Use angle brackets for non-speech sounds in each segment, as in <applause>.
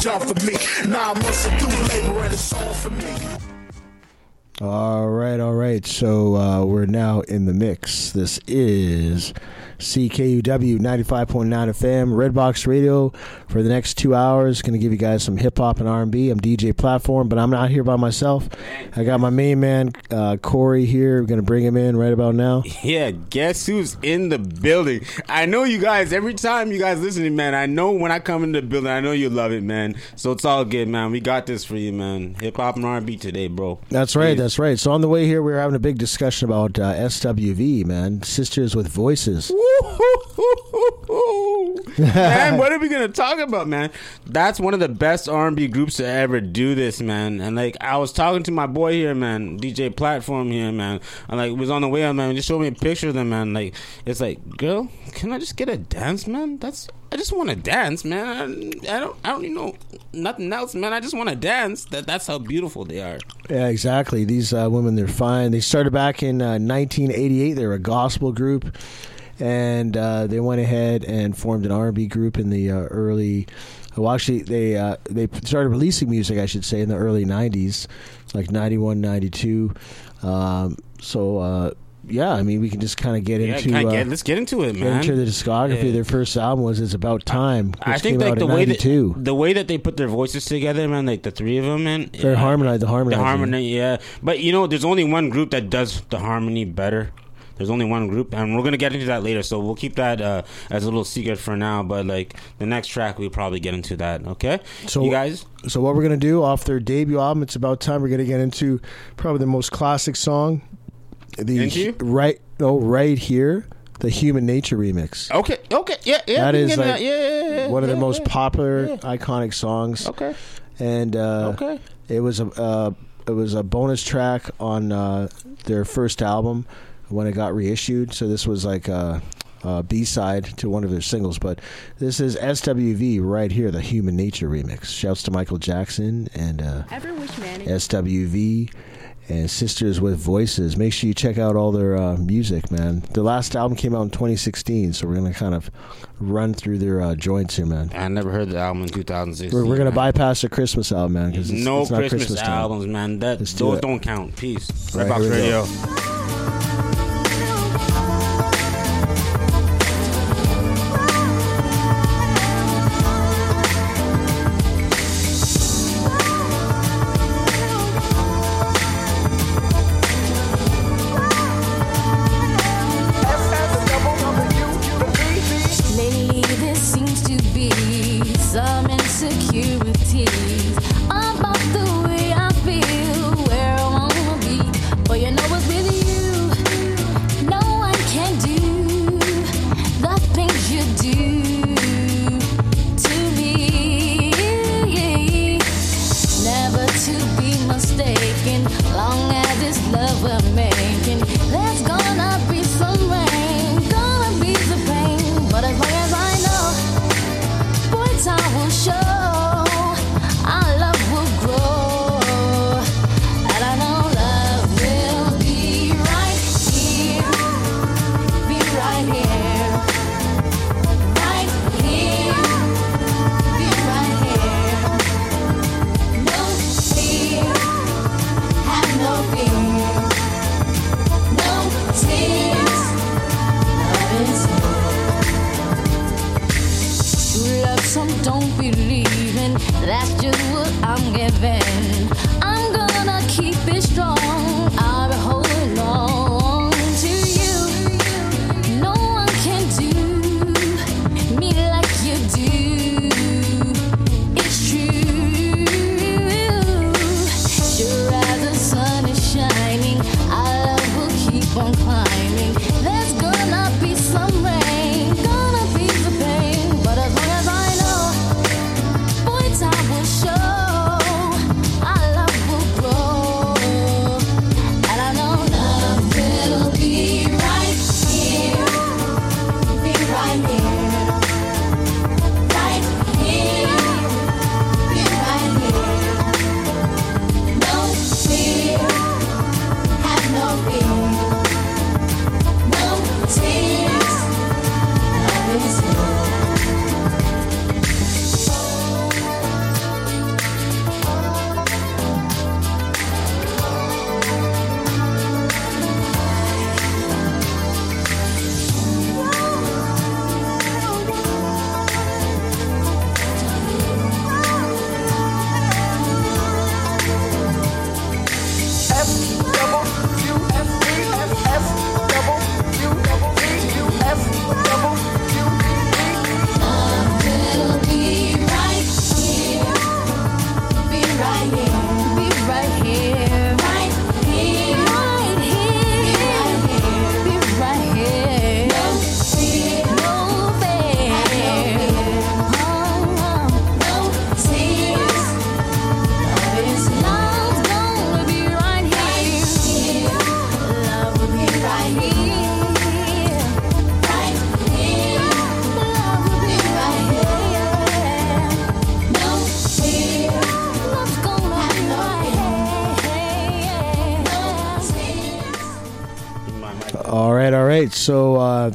jump for me. Nine months of through labor and it's all for me. All right, all right. So uh, we're now in the mix. This is CKUW 95.9 FM, Redbox Radio for the next two hours. Going to give you guys some hip hop and R&B. I'm DJ Platform, but I'm not here by myself. I got my main man, uh, Corey, here. We're going to bring him in right about now. Yeah, guess who's in the building? I know you guys, every time you guys listening, man, I know when I come in the building, I know you love it, man. So it's all good, man. We got this for you, man. Hip hop and R&B today, bro. That's right. Yeah. That's right. So on the way here, we were having a big discussion about uh, SWV, man, Sisters with Voices. <laughs> man, what are we gonna talk about, man? That's one of the best R and B groups to ever do this, man. And like, I was talking to my boy here, man, DJ Platform here, man. And like, was on the way, man. Just showed me a picture of them, man. Like, it's like, girl, can I just get a dance, man? That's I just want to dance, man. I, don't, I don't need no nothing else, man. I just want to dance. That that's how beautiful they are. Yeah, exactly. These uh, women, they're fine. They started back in uh, 1988. They were a gospel group, and uh, they went ahead and formed an R&B group in the uh, early. Well, actually, they uh, they started releasing music, I should say, in the early 90s, like 91, 92. Um, so. Yeah, I mean, we can just kind of get Yeah, into uh, get, let's get into it, get man. into the discography. Yeah. Their first album was "It's About Time," which I think came like out the in way that '92. the way that they put their voices together, man, like the three of them, man. They're yeah. harmonized. The harmony, The harmony, yeah. But you know, there's only one group that does the harmony better. There's only one group, and we're gonna get into that later. So we'll keep that uh, as a little secret for now. But like the next track, we'll probably get into that. Okay, So- you guys, So what we're gonna do off their debut album, it's about time. We're gonna get into probably the most classic song, the Into? right, oh right here, the Human Nature remix. okay, okay, yeah, yeah. That we can is get into like that. yeah, yeah, yeah, One of the yeah, most popular, yeah. iconic songs, Okay, and uh, okay. it was a uh, it was a bonus track on uh, their first album when it got reissued. So this was like a, a B side to one of their singles. But this is SWV right here, the Human Nature remix. Shouts to Michael Jackson and. Uh, Ever wish man SWV and Sisters with Voices. Make sure you check out all their uh, music, man. The last album came out in 2016, so we're gonna kind of run through their uh, joints here, man. I never heard the album in 2016. We're, we're gonna bypass the Christmas album, man, because it's, no it's not Christmas, Christmas albums, man. That Let's do those it. don't count. Peace. Right, Redbox Radio.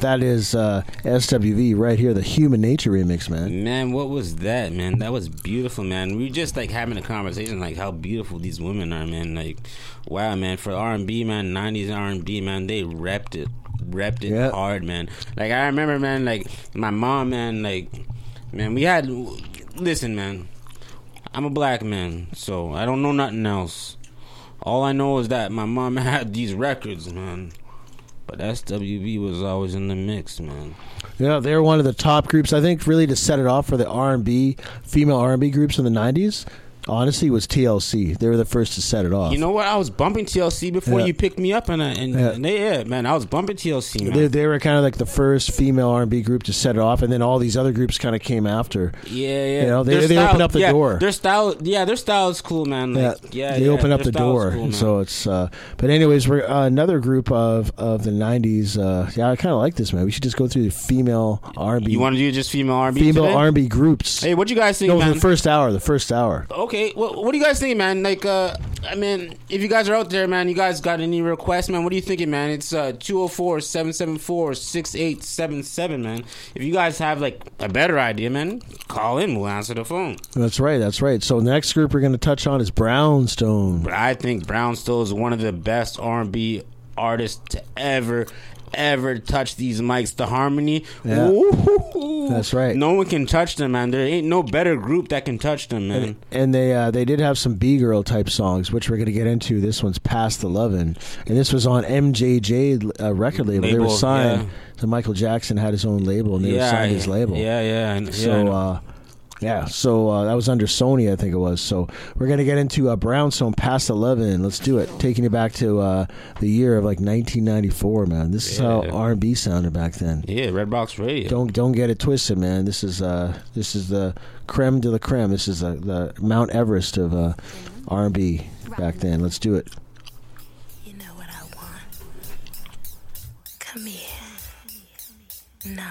That is uh, SWV right here, the Human Nature remix, man. Man, what was that, man? That was beautiful, man. We were just like having a conversation, like how beautiful these women are, man. Like, wow, man. For R and B, man, '90s R and B, man, they repped it, repped it Yeah. hard, man. Like I remember, man, like my mom, man, like, man, we had. Listen, man, I'm a black man, so I don't know nothing else. All I know is that my mom <laughs> had these records, man. SWV was always in the mix, man. Yeah, they were one of the top groups. I think really to set it off for the R and B female R and B groups in the '90s. Honestly, it was TLC. They were the first to set it off. You know what? I was bumping TLC before Yeah. you picked me up, and I, and, Yeah. and they, yeah, man, I was bumping TLC, man. they, they were kind of like the first female R and B group to set it off, and then all these other groups kind of came after. yeah, yeah. You know, they- Their they opened up the yeah, door. Their style, yeah, their style is cool, man. Like, yeah, they yeah, open up their the door. cool, so it's. Uh, but anyways, we're uh, another group of of the '90s. Uh, yeah, I kind of like this man. We should just go through the female R and B, you want to do just female R&B? female? R and B groups. Hey, what do you guys think, no, man? the first hour. The first hour. Okay, well, what do you guys think, man? Like, uh, I mean, if you guys are out there, man, you guys got any requests, man? What are you thinking, man? It's uh 204-774-6877, man. If you guys have like a better idea, man, call in. We'll answer the phone. That's right. That's right. So next group we're going to touch on is Brownstone. But I think Brownstone is one of the best R&B artists to ever, ever touch these mics. The harmony, Yeah. Ooh. That's right. No one can touch them, man. There ain't no better group that can touch them, man. And they uh, they did have some B girl type songs, which we're going to get into. This one's "Pass the Lovin'," and this was on MJJ uh, record label. They were signed. yeah. So Michael Jackson had his own label, and they were signed his label. Yeah, yeah. and- So uh, yeah, so uh, that was under Sony, I think it was. So we're gonna get into uh, Brownstone Pass the Lovin'. Let's do it. Taking you back to uh, the year of like 1994, man. This is how R&B sounded back then. yeah, Red Box Radio. Don't don't get it twisted, man. This is uh this is the creme de la creme. This is uh, the Mount Everest of uh, R&B back then. Let's do it. You know what I want? Come here. No,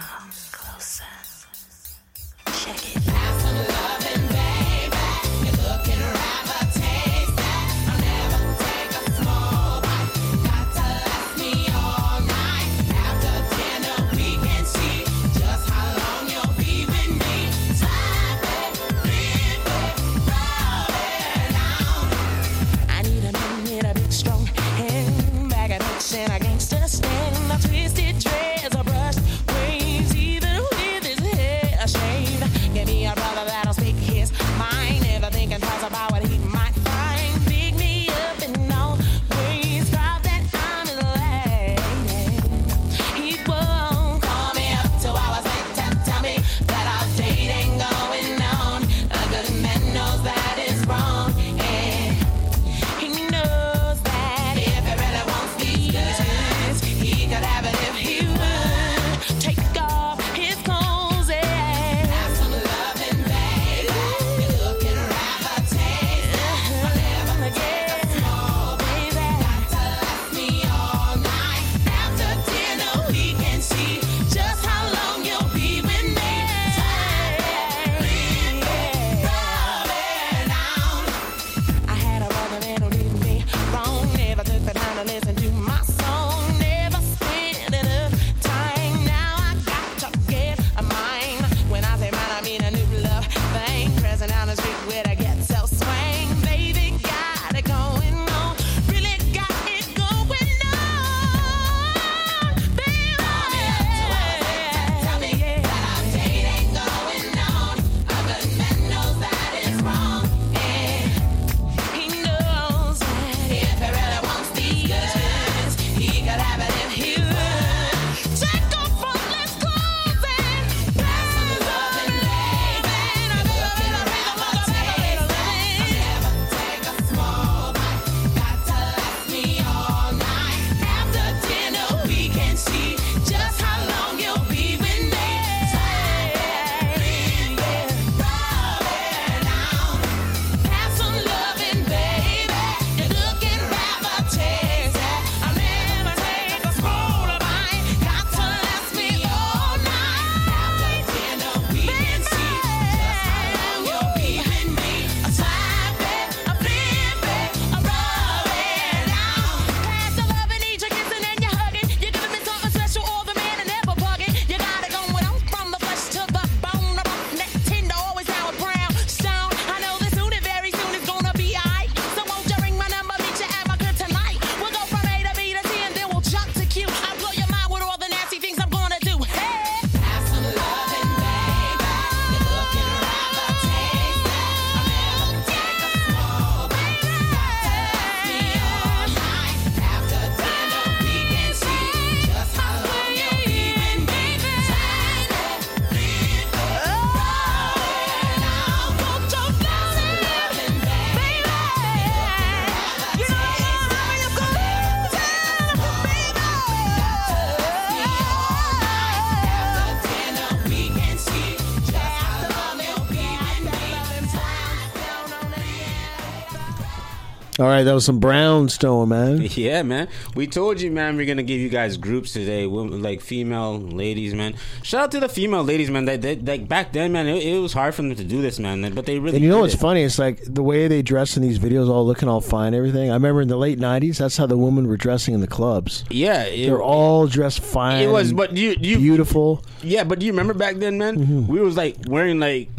All right, that was some brownstone, man. <laughs> Yeah, man. We told you, man. We're gonna give you guys groups today, women, like female ladies, man. Shout out to the female ladies, man. That, like back then, man, it, it was hard for them to do this, man. But they really. And you know what's it. funny? It's like the way they dress in these videos, all looking all fine, and everything. I remember in the late '90s, that's how the women were dressing in the clubs. Yeah, it, They're all dressed fine. It was, but you, you, beautiful. yeah, but do you remember back then, man? Mm-hmm. We was like wearing like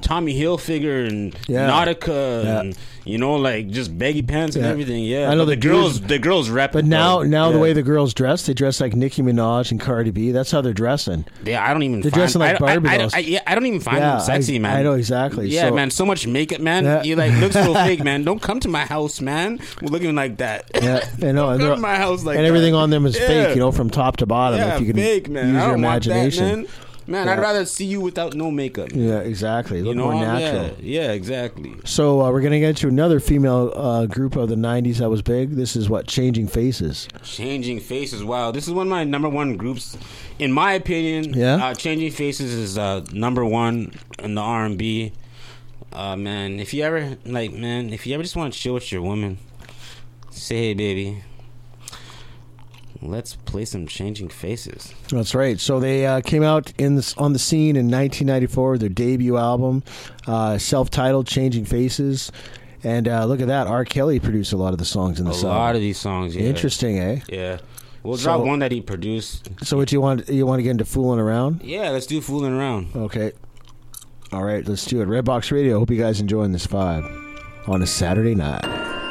Tommy Hilfiger and Yeah. Nautica, Yeah. and you know, like just baggy pants and Yeah. everything. Yeah, I know the the girls, dudes- the girls rep. But now, now the way the girls dress, they dress like Nicki Minaj and Cardi B. That's how they're dressing. Yeah, I don't even. They're find, dressing like I, I- I, Barbie don't- I, yeah, I don't even find Yeah, them sexy, man. I know exactly. Yeah, So- man. So much makeup, man. Yeah. You like looks so <laughs> fake, man. Don't come to my house, man. We're looking like that. Yeah, I <laughs> know. And come to my house like and everything on them is Yeah. fake, you know, from top to bottom. Yeah, if you can fake, man. use your imagination. Man. Man, I'd rather see you without no makeup. Yeah, exactly. You Look know, more natural. Yeah, yeah, exactly. So uh, we're gonna get to another female uh, group of the '90s that was big. This is what Changing Faces. Changing Faces. Wow, this is one of my number one groups, in my opinion. Yeah? uh, Changing Faces is uh, number one in the R and B. Uh, man, if you ever like, man, if you ever just want to chill with your woman, say, hey, baby, let's play some Changing Faces. That's right. So they uh, came out in this, on the scene in 1994. Their debut album, uh, self-titled "Changing Faces," and uh, look at that. R. Kelly produced a lot of the songs in the song. A lot of these songs, yeah. Interesting, eh? Yeah, we'll So- drop one that he produced. So what you want? You want to get into fooling around? Yeah, let's do fooling around. Okay. All right, let's do it. Redbox Radio. Hope you guys enjoying this vibe on a Saturday night.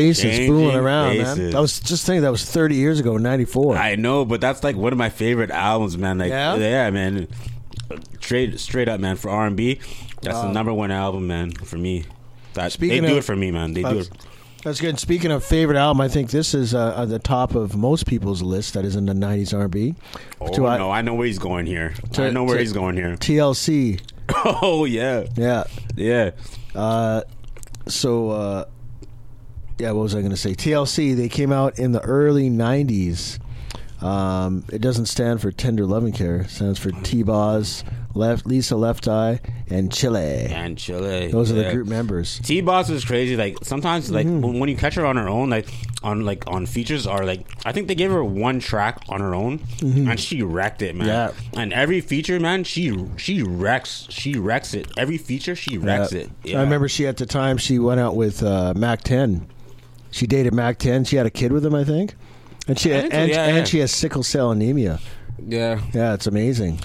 Faces, Changing fooling around, man. I was just thinking that was 30 years ago, 94. I know, but that's like one of my favorite albums, man. Like, Yeah? yeah, man. Straight, straight up, man. For R and B, that's the number one album, man. For me, that Speaking they do of- it for me, man. They do That's- it. That's good. Speaking of favorite album, I think this is uh, at the top of most people's list. That is in the '90s R&B. Oh To, uh, no, I know where he's going here. to- I know where to- he's going here. TLC. <laughs> Oh yeah, Yeah. yeah. Uh, so, uh, yeah, what was I going to say? TLC. They came out in the early '90s. Um, it doesn't stand for Tender Loving Care. It stands for T-Boz, Left Lisa Left Eye, and Chilli. And Chilli. Those are the group members. T-Boz is crazy. Like sometimes, like Mm-hmm. when, you catch her on her own, like on like on features, are like I think they gave her one track on her own, and she wrecked it, man. Mm-hmm. Yeah. And every feature, man, she she wrecks, she wrecks it. Every feature, she wrecks Yeah. it. Yeah. I remember she at the time she went out with uh, Mack 10. She dated Mack 10. She had a kid with him, I think. And she think and, yeah, and she has sickle cell anemia. Yeah. Yeah, it's amazing.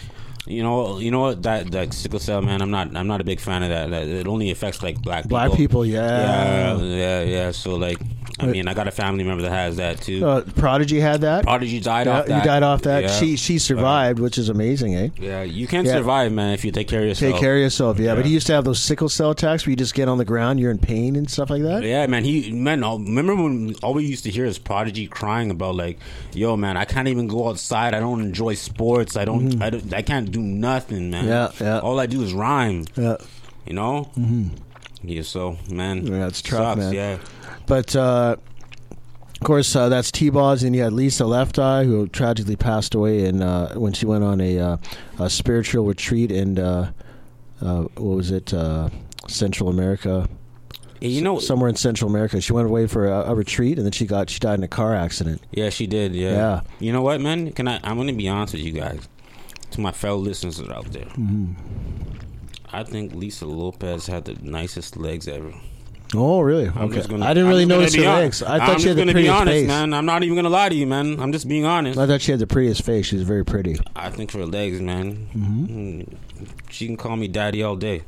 You know, you know what that that sickle cell, man. I'm not, I'm not a big fan of that. that it only affects like black people. Black people, yeah. yeah, yeah, yeah. So like, I mean, I got a family member that has that too. Uh, Prodigy had that. Prodigy died Yeah, off that. He died off that. Yeah. She she survived, which is amazing, eh? Yeah, you can Yeah. survive, man, if you take care of yourself. Take care of yourself, yeah. But he used to have those sickle cell attacks where you just get on the ground, you're in pain and stuff like that. Yeah, man. He man. all- Remember when all we used to hear is Prodigy crying about like, "Yo, man, I can't even go outside. I don't enjoy sports. I don't. I don't. I can't do nothing, man. Mm-hmm. Yeah, yeah. All I do is rhyme. Yeah. You know. Mm-hmm. Yeah. So, man. Yeah, it's tough, sucks, man. Yeah. But uh, of course, uh, that's T-Boz, and you had Lisa Left Eye, who tragically passed away in uh, when she went on a, uh, a spiritual retreat in uh, uh, what was it, uh, Central America, you know. somewhere in Central America. She went away for a, a retreat, and then she got she died in a car accident. Yeah, she did. Yeah. Yeah. You know what, man? Can I? I'm gonna be honest with you guys. To my fellow listeners out there. Mm-hmm. I think Lisa Lopes had the nicest legs ever. Oh, really? I'm okay. just gonna- I didn't really notice be her legs. I thought I'm she had the gonna be prettiest honest, face. man. I'm not even gonna lie to you, man. I'm just being honest. I thought she had the prettiest face. She was very pretty. I think her legs, man. Mm-hmm. Mm, She can call me daddy all day.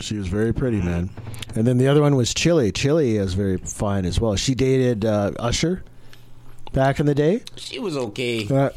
She was very pretty, man. And then the other one was Chilli. Chilli is very fine as well. She dated uh, Usher back in the day. She was okay. Uh,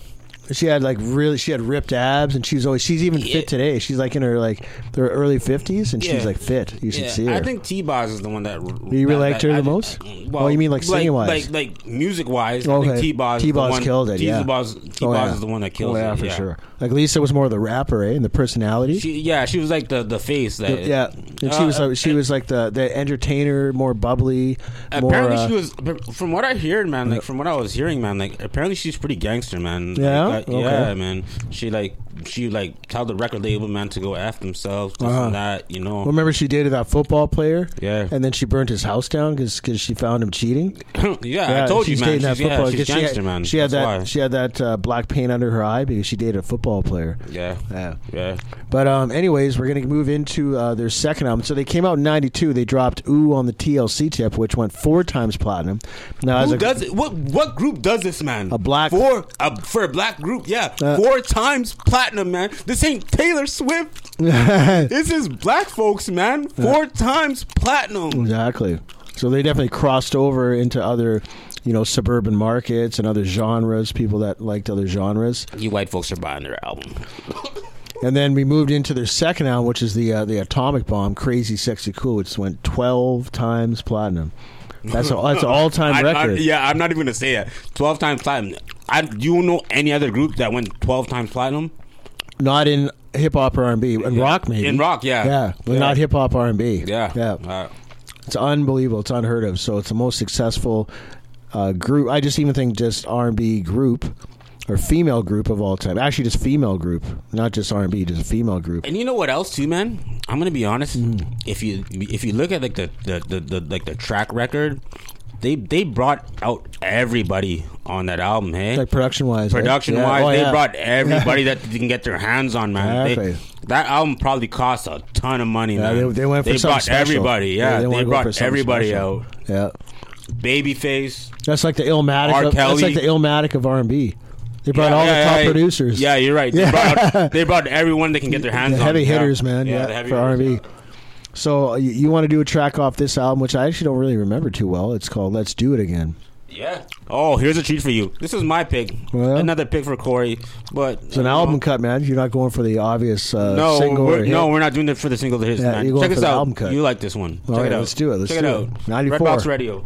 she had like really, she had ripped abs, and she was always. She's even Yeah. fit today. She's like in her like her early fifties, and she's like fit. You should Yeah, see her. I think T Boz is the one that. You really liked her the most? Oh, you mean like singing-wise? Like, like music wise. I Okay. T Boz. T-Boz killed it, yeah. T Boz. T Oh, Boz yeah. is the one that kills oh, yeah, it. for sure. Like Lisa was more the rapper, eh, and the personality. She, yeah, she was like the the face. That, yeah, and she Uh, was like, she was like the the entertainer, more bubbly. More, Apparently, uh, she was. From what I heard, man, like from what I was hearing, man, like apparently she's pretty gangster, man. Like, Yeah? Uh, Okay. yeah, man. She like she like tell the record label man to go f themselves, Uh-huh. and that. You know. Remember she dated that football player? Yeah. And then she burnt his house down because she found him cheating. <clears throat> yeah, I told you, man. that She's, yeah, she's 'cause she had, man. She had That's that. why. She had that uh, black paint under her eye because she dated a football player. yeah, Yeah. yeah. But um, anyways, we're gonna move into uh, their second album. So they came out in '92. They dropped "Ooh" on the TLC tip, which went four times platinum. Now, Who a, does it? What what group does this, man? A black- for a for a black group, yeah, Uh, four times platinum, man. This ain't Taylor Swift. <laughs> this is black folks, man. Four times platinum. Exactly. So they definitely crossed over into other, you know, suburban markets and other genres. People that liked other genres. You white folks are buying their album. <laughs> And then we moved into their second album, which is the uh, the Atomic Bomb, Crazy Sexy Cool, which went twelve times platinum. That's a, <laughs> that's an all time I- I- record. yeah, I'm not even gonna say it. Twelve times platinum. I do you know any other group that went twelve times platinum? Not in hip hop or R and B, in rock maybe. In rock, yeah. yeah, but Yeah. not hip hop R and B. Yeah, yeah. Uh, It's unbelievable. It's unheard of. So it's the most successful uh, group. I just even think just R and B group or female group of all time. Actually, just female group, not just R and B, just a female group. And you know what else too, man? I'm gonna be honest. Mm-hmm. If you if you look at like the, the, the, the like the track record, they they brought out everybody on that album. Hey, Like production wise, production wise, oh, they brought everybody <laughs> that they can get their hands on, man. They- that album probably cost a ton of money, Yeah, man. they, they went for they brought special. everybody. Yeah, they, they, wanted to go for brought everybody special. out. Yeah, Babyface. that's like the Illmatic. Of, that's like the Illmatic of R and B. They brought Yeah, all yeah, the top yeah, producers. Yeah, you're right. They, Yeah. brought, <laughs> they brought everyone they can get their hands the on. heavy Yeah. hitters, man. Yeah, for R and B. So you, want to do a track off this album, which I actually don't really remember too well. It's called "Let's Do It Again." Yeah. Oh, here's a treat for you. This is my pick. Well, Another pick for Corey. But it's an know. album cut, man. You're not going for the obvious uh, no, single. We're, no, we're not doing it for the single. His, yeah, man. Check this out. You like this one? All Check right, it out. Let's do it. Let's Check do it out. It. 94. Redbox Radio.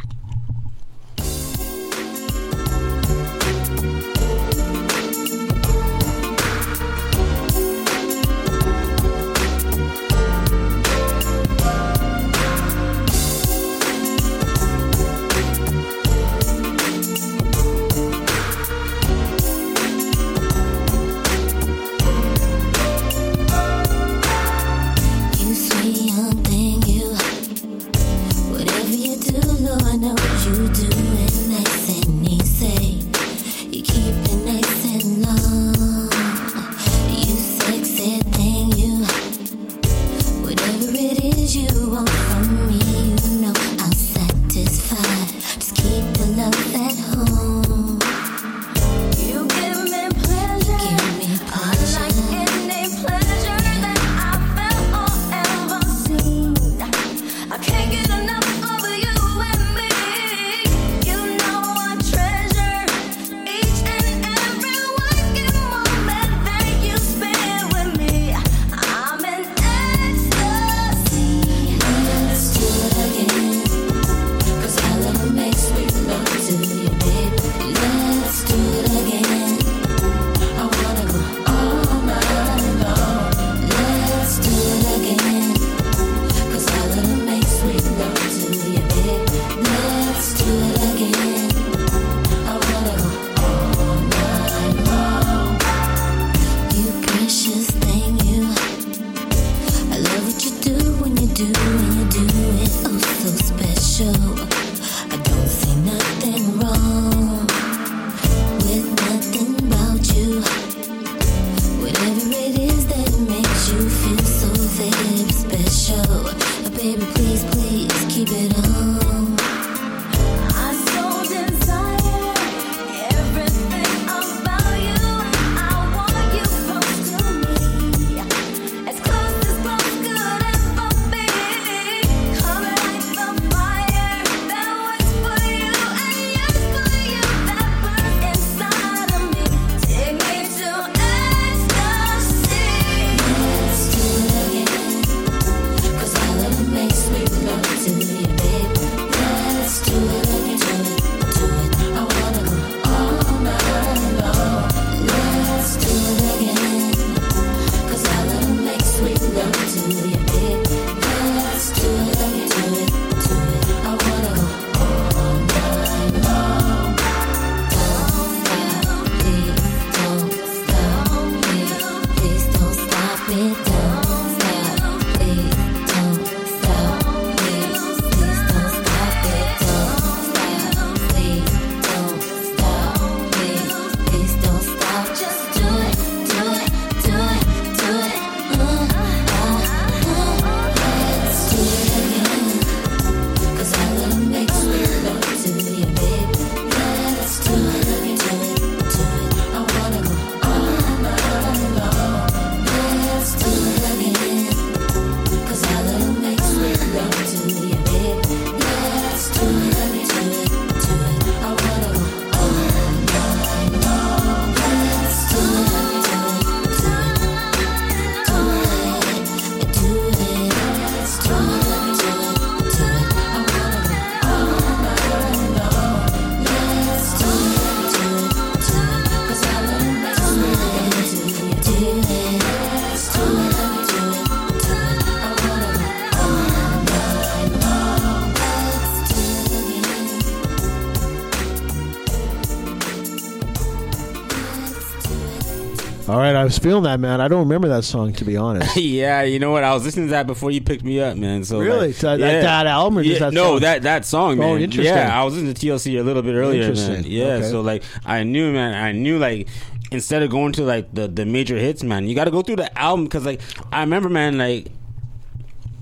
feeling that, man. I don't remember that song to be honest. <laughs> yeah, you know what? I was listening to that before you picked me up, man. So really, like, that, yeah. that, album or yeah, that no, song? that that song, oh, man. Oh, interesting. Yeah, I was listening to TLC a little bit earlier, man. Yeah, okay. so like I knew, man. I knew like instead of going to like the the major hits, man, you got to go through the album because like I remember, man, like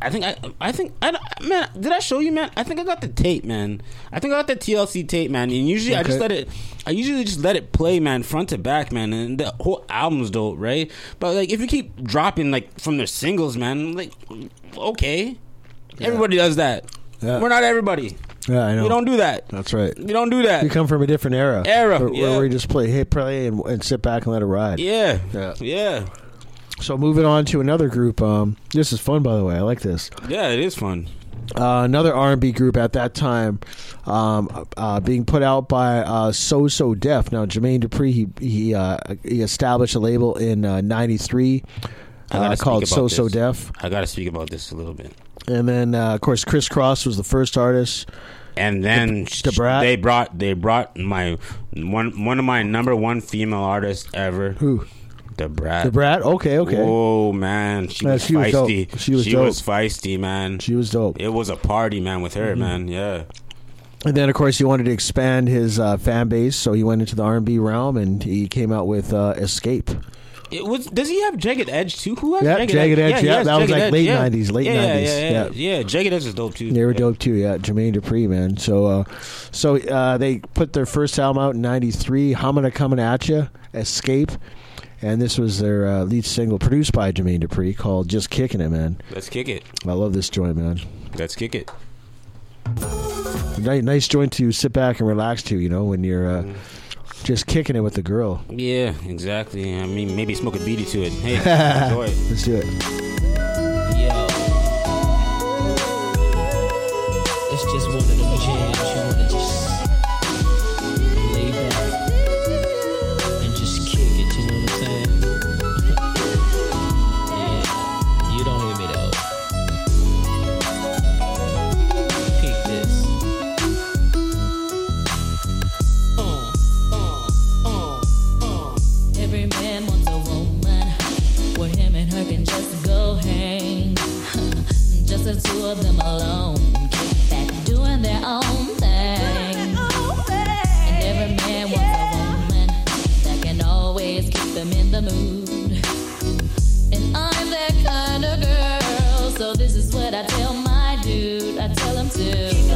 I think I, I think I, man, did I show you, man? I think I got the tape, man. I think I got the TLC tape, man. And usually okay. I just let it. I usually just let it play, man, front to back, man. And the whole album's dope, right? But like, if you keep dropping like from their singles, man, like, okay, yeah. everybody does that. Yeah. We're not everybody. Yeah, I know. We don't do that. That's right. We don't do that. We come from a different era. Era where, yeah. where we just play, hit, play, and, and, sit back and let it ride. Yeah. Yeah. Yeah. So moving on to another group. Um, this is fun, by the way. I like this. Yeah, it is fun. Uh, another R&B group at that time, um, uh, being put out by uh, So So Def. Now Jermaine Dupri he he uh, he established a label in '93 I gotta uh, called So So Def. I got to speak about this a little bit. and then uh, of course Kris Kross was the first artist. And then they brought they brought my one one of my number one female artists ever, Who? The Brat. The Brat. Okay, okay. Oh man, she Yeah, was she was dope. feisty. She was dope. feisty, man. She was dope. It was a party, man, with Mm-hmm. her, man. Yeah. And then, of course, he wanted to expand his uh, fan base, so he went into the R&B realm, and he came out with uh, "Xscape." It was. Does he have Jagged Edge too? Who has Yeah, Jagged, Jagged Edge, he yeah, has that was Jagged like Edge, late yeah. 90s, late yeah, 90s, Yeah, yeah, yeah. yeah. Jagged Edge is dope too. They were dope too, yeah. Jermaine Dupri, man. So, uh, so uh, they put their first album out in '93, "Hamina Coming At Ya," "Xscape," and this was their uh, lead single, produced by Jermaine Dupri, called "Just Kicking It," man. Let's kick it. I love this joint, man. Let's kick it. Nice, nice joint to sit back and relax to, you know, when you're uh, just kicking it with the girl. Yeah, exactly. I mean, maybe smoke a beady to it. Hey, <laughs> enjoy it. Let's do it. Yo. It's just one of them I tell my dude. I tell him to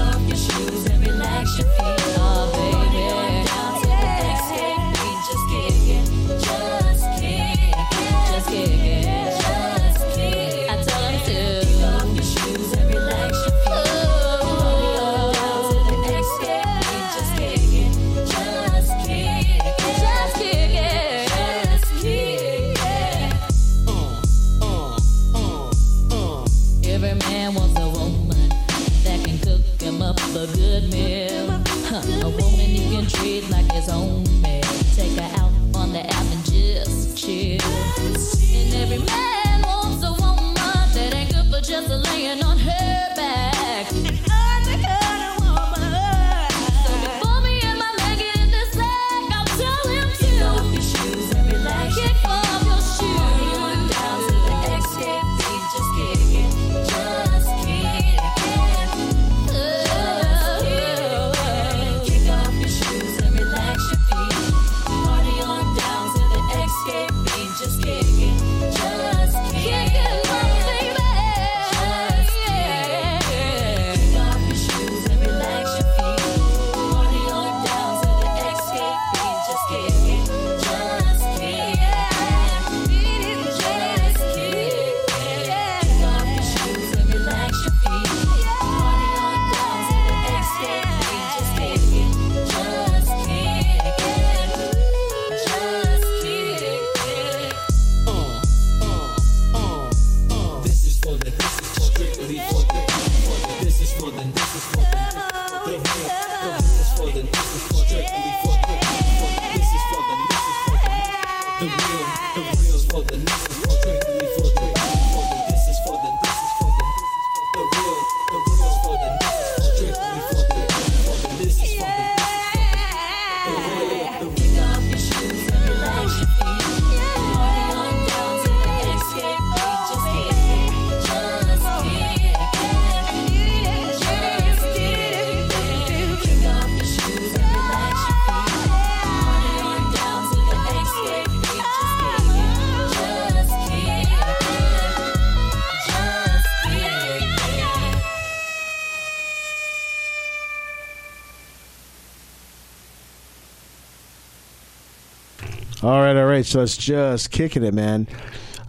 right. So it's just kicking it, man.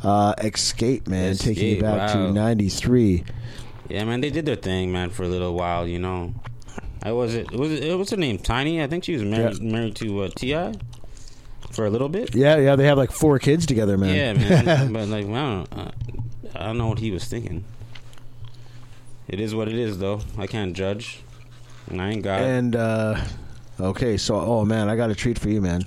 Uh, Xscape, man. Taking you Xscape, back to '93. Yeah, man, they did their thing, man, for a little while. You know, I was it was it what's her name? Tiny. I think she was married Yeah. married to uh, T.I. for a little bit. Yeah, yeah, they have like four kids together, man. Yeah, man. <laughs> but like, I don't, uh, I don't know what he was thinking. It is what it is, though. I can't judge. And I ain't God. and uh, okay, so oh man, I got a treat for you, man.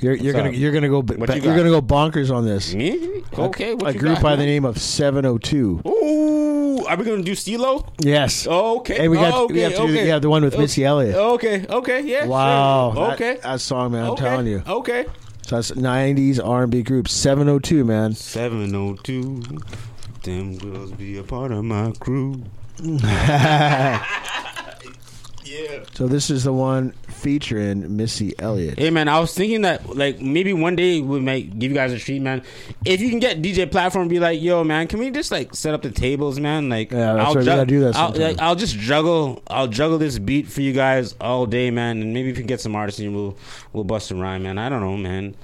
You're, you're gonna up? you're gonna go ba- you you're gonna go bonkers on this. Me? Okay. A group got, by the name of 702. Ooh, are we gonna do Steelo? Yes. Okay. And we got Oh, okay, we have to do the, yeah the one with Okay. Missy Elliott. Okay. Okay. Yeah. Wow. Sure. That- Okay. That, song, man. I'm okay. telling you. Okay. So that's 90s R&B group 702, man. Seven oh two. Them girls be a part of my crew. <laughs> yeah. So this is the one featuring Missy Elliott. Hey man, I was thinking that like maybe one day we might give you guys a treat, man. If you can get DJ platform, be like, yo, man, can we just like set up the tables, man? Like, Yeah, that's right, we gotta do that I'll, like, I'll just juggle, I'll juggle this beat for you guys all day, man. And maybe if you get some artists, and we'll we'll bust a rhyme, man. I don't know, man.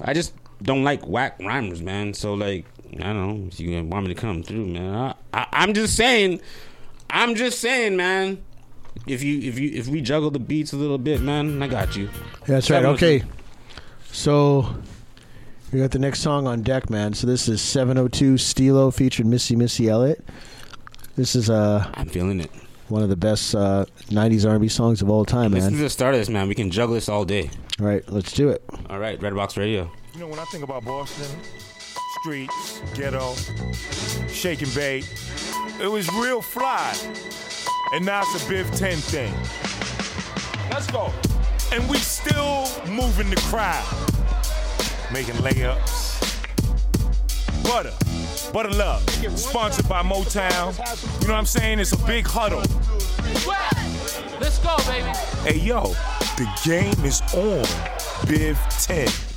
I just don't like whack rhymers, man. So like, I don't know if you want me to come through, man. I, I, I'm just saying, I'm just saying, man. If you if you if we juggle the beats a little bit, man, I got you. Yeah, that's right. Okay. So we got the next song on deck, man. So this is 702 Steelo featured Missy Missy Elliott. This is uh I'm feeling it. one of the best uh, 90s R&B songs of all time, Listen to man. the start of this, man. We can juggle this all day. All right, let's do it. All right, Redbox Radio. You know, when I think about Boston, streets, ghetto, shake and bake, it was real fly. And now it's a Biv 10 thing. Let's go. And we still moving the crowd, making layups. Butter, Butter Love, sponsored by Motown. You know what I'm saying? It's a big huddle. Let's go, baby. Hey, yo, the game is on. Biv 10.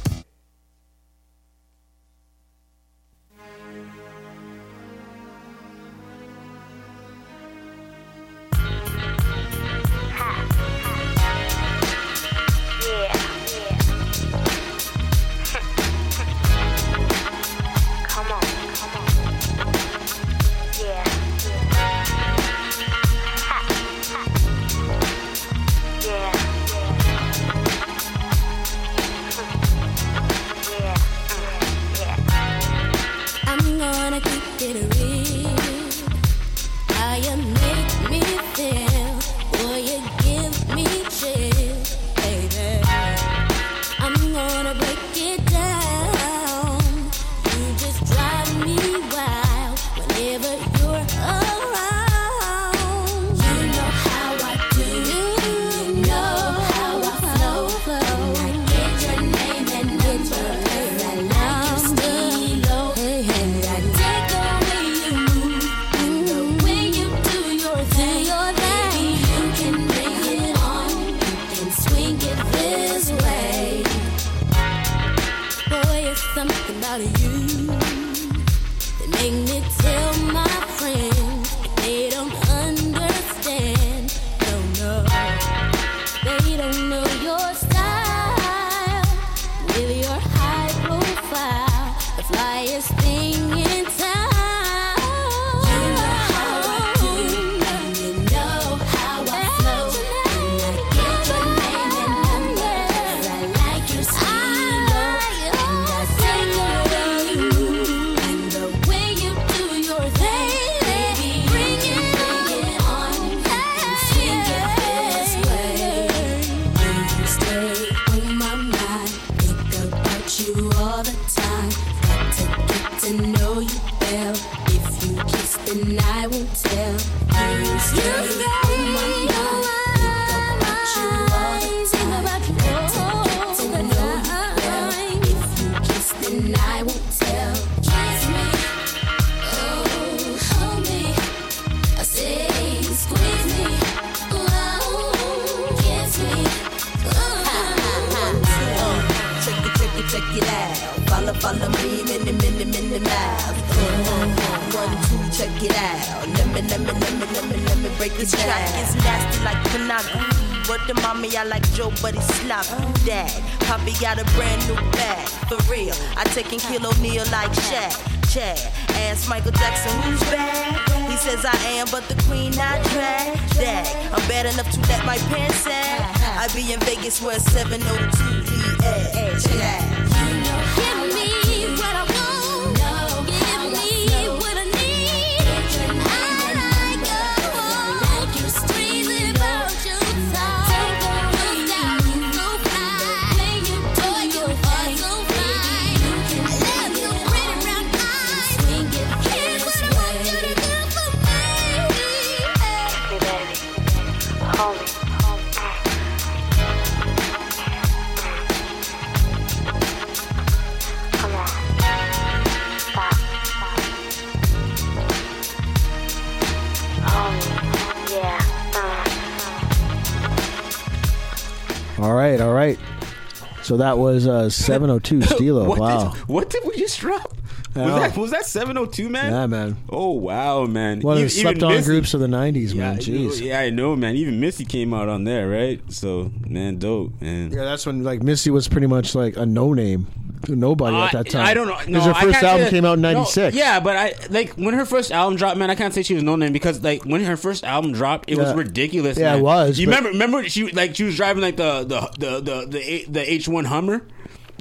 Many, many, many miles. One, two, check it out. Let me, let me, let me, let me, let me break it This track is nasty like Panaka. Word to mommy, I like Joe, but he's sloppy. Dad, Poppy got a brand new bag. For real, I take and kill O'Neal like Shaq. Chad, ask Michael Jackson who's bad. He says I am, but the queen not drag. Dag, I'm bad enough to let my pants sag. I be in Vegas where 702 be at. So that was uh, <laughs> 702 Steelo. what wow. Did, what did we just drop? Was that, was that 702, man? Yeah, man. Oh, wow, man. One of the slept on Missy- groups of the 90s, Yeah, man. Jeez. yeah, I know, man. Even Missy came out on there, right? So, man, dope, man. Yeah, that's when like Missy was pretty much like a no name, nobody at that time. I don't know. because No, her first album that- came out in no, '96. yeah, but I like when her first album dropped, man. I can't say she was no name because like when her first album dropped, it was ridiculous. Yeah, man. it was, You remember? Remember she like she was driving like the the the the the, H one Hummer.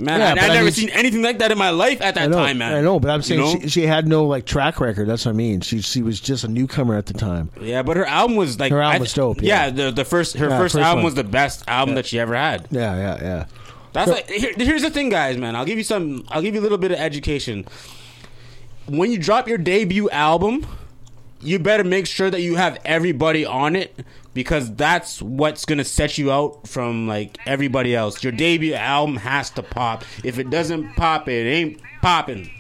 Man, Yeah, I, I've I never mean, seen anything like that in my life at that know, time, man. I know, but I'm You saying know? she, she had no like track record. That's what I mean. She she was just a newcomer at the time. Yeah, but her album was like Her album was dope, yeah. the the first her Yeah, first, first album one. was the best album that she ever had. Yeah, yeah, yeah. That's like here, here's the thing, guys, man. I'll give you some. I'll give you a little bit of education. When you drop your debut album, you better make sure that you have everybody on it because that's what's gonna set you out from like everybody else. Your debut album has to pop. If it doesn't pop, it ain't popping.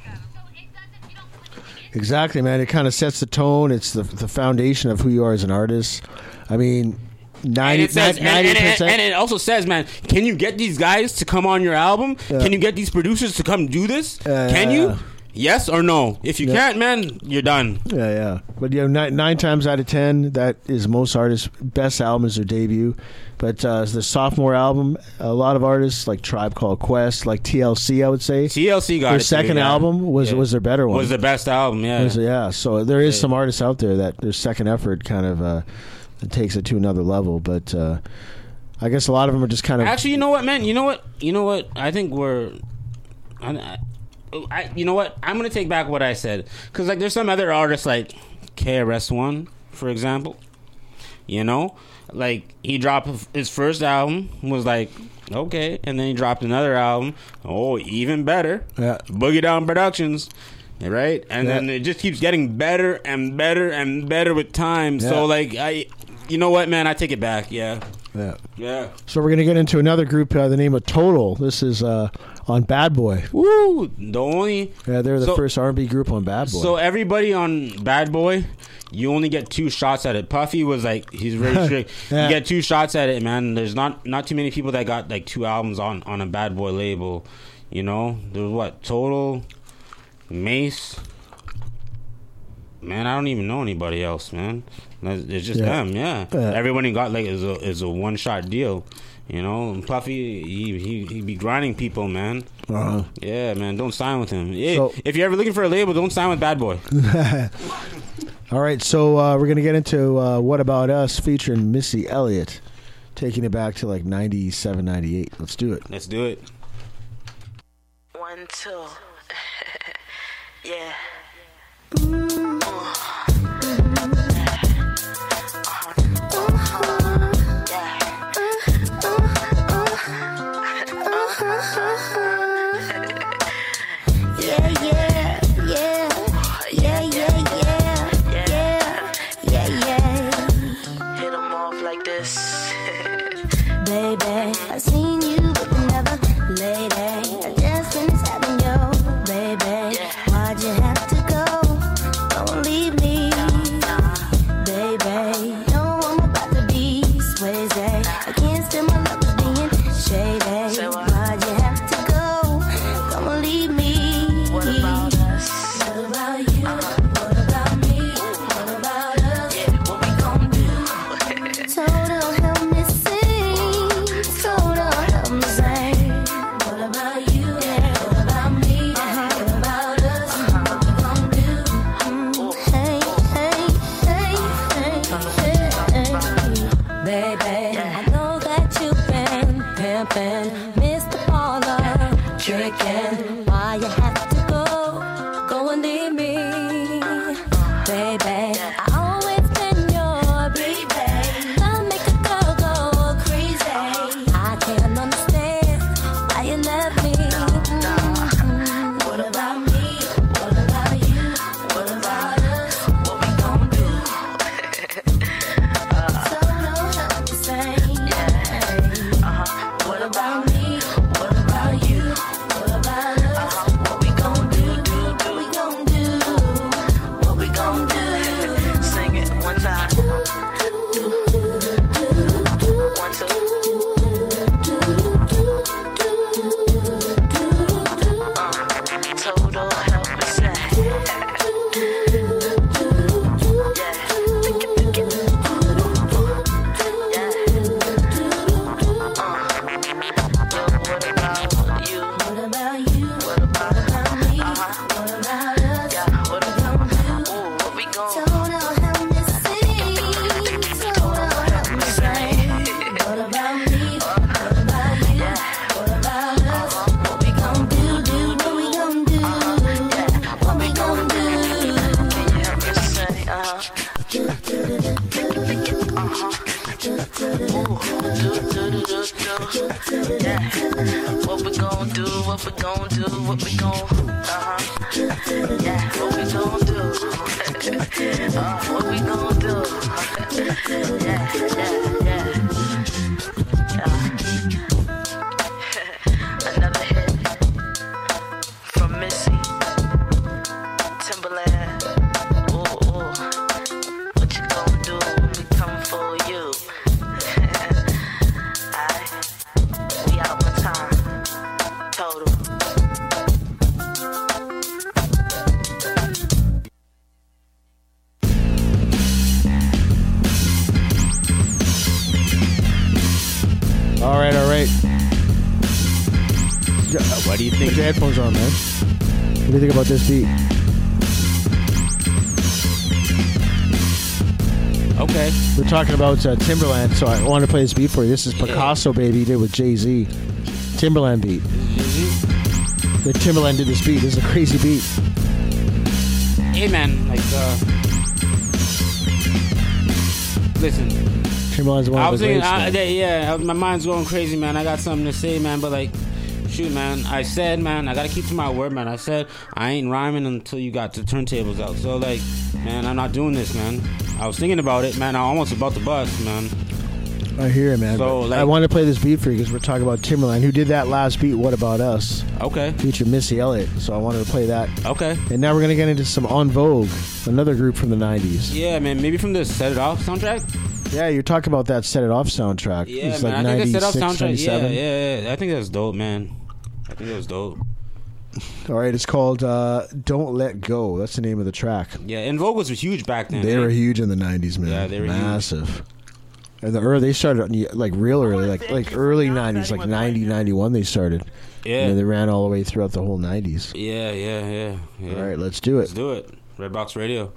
Exactly, man. It kind of sets the tone. It's the the foundation of who you are as an artist. I mean, And ninety it says, and, and- and- and it also says, man, can you get these guys to come on your album? Yeah. Can you get these producers to come do this? Yeah, can you? Yes or no? If you Yeah. can't, man, you're done. Yeah, yeah. But you know, nine, nine times out of ten, that is most artists' best album is their debut. But uh, the sophomore album, a lot of artists like Tribe Called Quest, like TLC, I would say. TLC got their second yeah. album was Yeah. was their better one. Was the best album, yeah. Was- yeah. So there is some artists out there that their second effort kind of uh, takes it to another level. But uh, I guess a lot of them are just kind of Actually, you know what, man? You know what? You know what? I think we're. I, I, I- you know what? I'm gonna take back what I said because like there's some other artists like KRS One, for example. You know, like he dropped his first album was like okay, and then he dropped another album. Oh, even better. Yeah. Boogie Down Productions. Right, and Yeah. then it just keeps getting better and better and better with time. Yeah. So, like, I, you know what, man? I take it back. Yeah, yeah. yeah. So we're gonna get into another group by the name of Total. This is uh, on Bad Boy. Woo! The only Yeah, they're the So- first R&B group on Bad Boy. so everybody on Bad Boy, you only get two shots at it. Puffy was like he's very <laughs> strict. Yeah. You get two shots at it, man. There's not not too many people that got like two albums on on a Bad Boy label. You know, there's what total, Mase. Man, I don't even know anybody else, man. It's just Yeah. them, yeah. Yeah. Everybody got like is a is a one shot deal, you know. And Puffy, he he he be grinding people, man. Uh-huh. Yeah, man, don't sign with him. Yeah, So- if you're ever looking for a label, don't sign with Bad Boy. <laughs> All right, so uh, we're gonna get into uh, "What About Us" featuring Missy Elliott, taking it back to like 97, 98. Let's do it. Let's do it. One, two. <laughs> yeah. Yeah, Put your headphones on, man. What do you think about this beat? Okay. We're talking about uh, Timbaland, so I want to play this beat for you. This is Picasso, baby, he did with Jay Z. Timbaland beat. The Timbaland did this beat. This is a crazy beat. Hey man, like uh listen. Timbaland's one I of was the thinking, greats. I, yeah, my mind's going crazy, man. I got something to say, man, but like, shoot, man. I said, man, I gotta keep to my word, man. I said I ain't rhyming until you got the turntables out. So like, man, I'm not doing this, man. I was thinking about it, man. I almost about to bust, man. I hear it, man. So, like- I want to play this beat for you because we're talking about Timbaland, who did that last beat. What about us? Okay. Feature Missy Elliott. So I wanted to play that. Okay. And now we're gonna get into some En Vogue, another group from the '90s. Yeah, man. Maybe from the Set It Off soundtrack. Yeah, you're talking about that Set It Off soundtrack. Yeah, it's man. like I think Set It Off soundtrack. Yeah, 97. yeah, yeah. I think that's dope, man. I think it was dope. All right, it's called uh, "Don't Let Go." That's the name of the track. Yeah, En Vogue was huge back then. They man. were huge in the '90s, man. Yeah, they were huge. massive. And the early, they started like real early, like like early '90s, like 90, 91 They started. Yeah. And they ran all the way throughout the whole '90s. Yeah, yeah, yeah. yeah. All right, let's do it. Let's do it. Redbox Radio.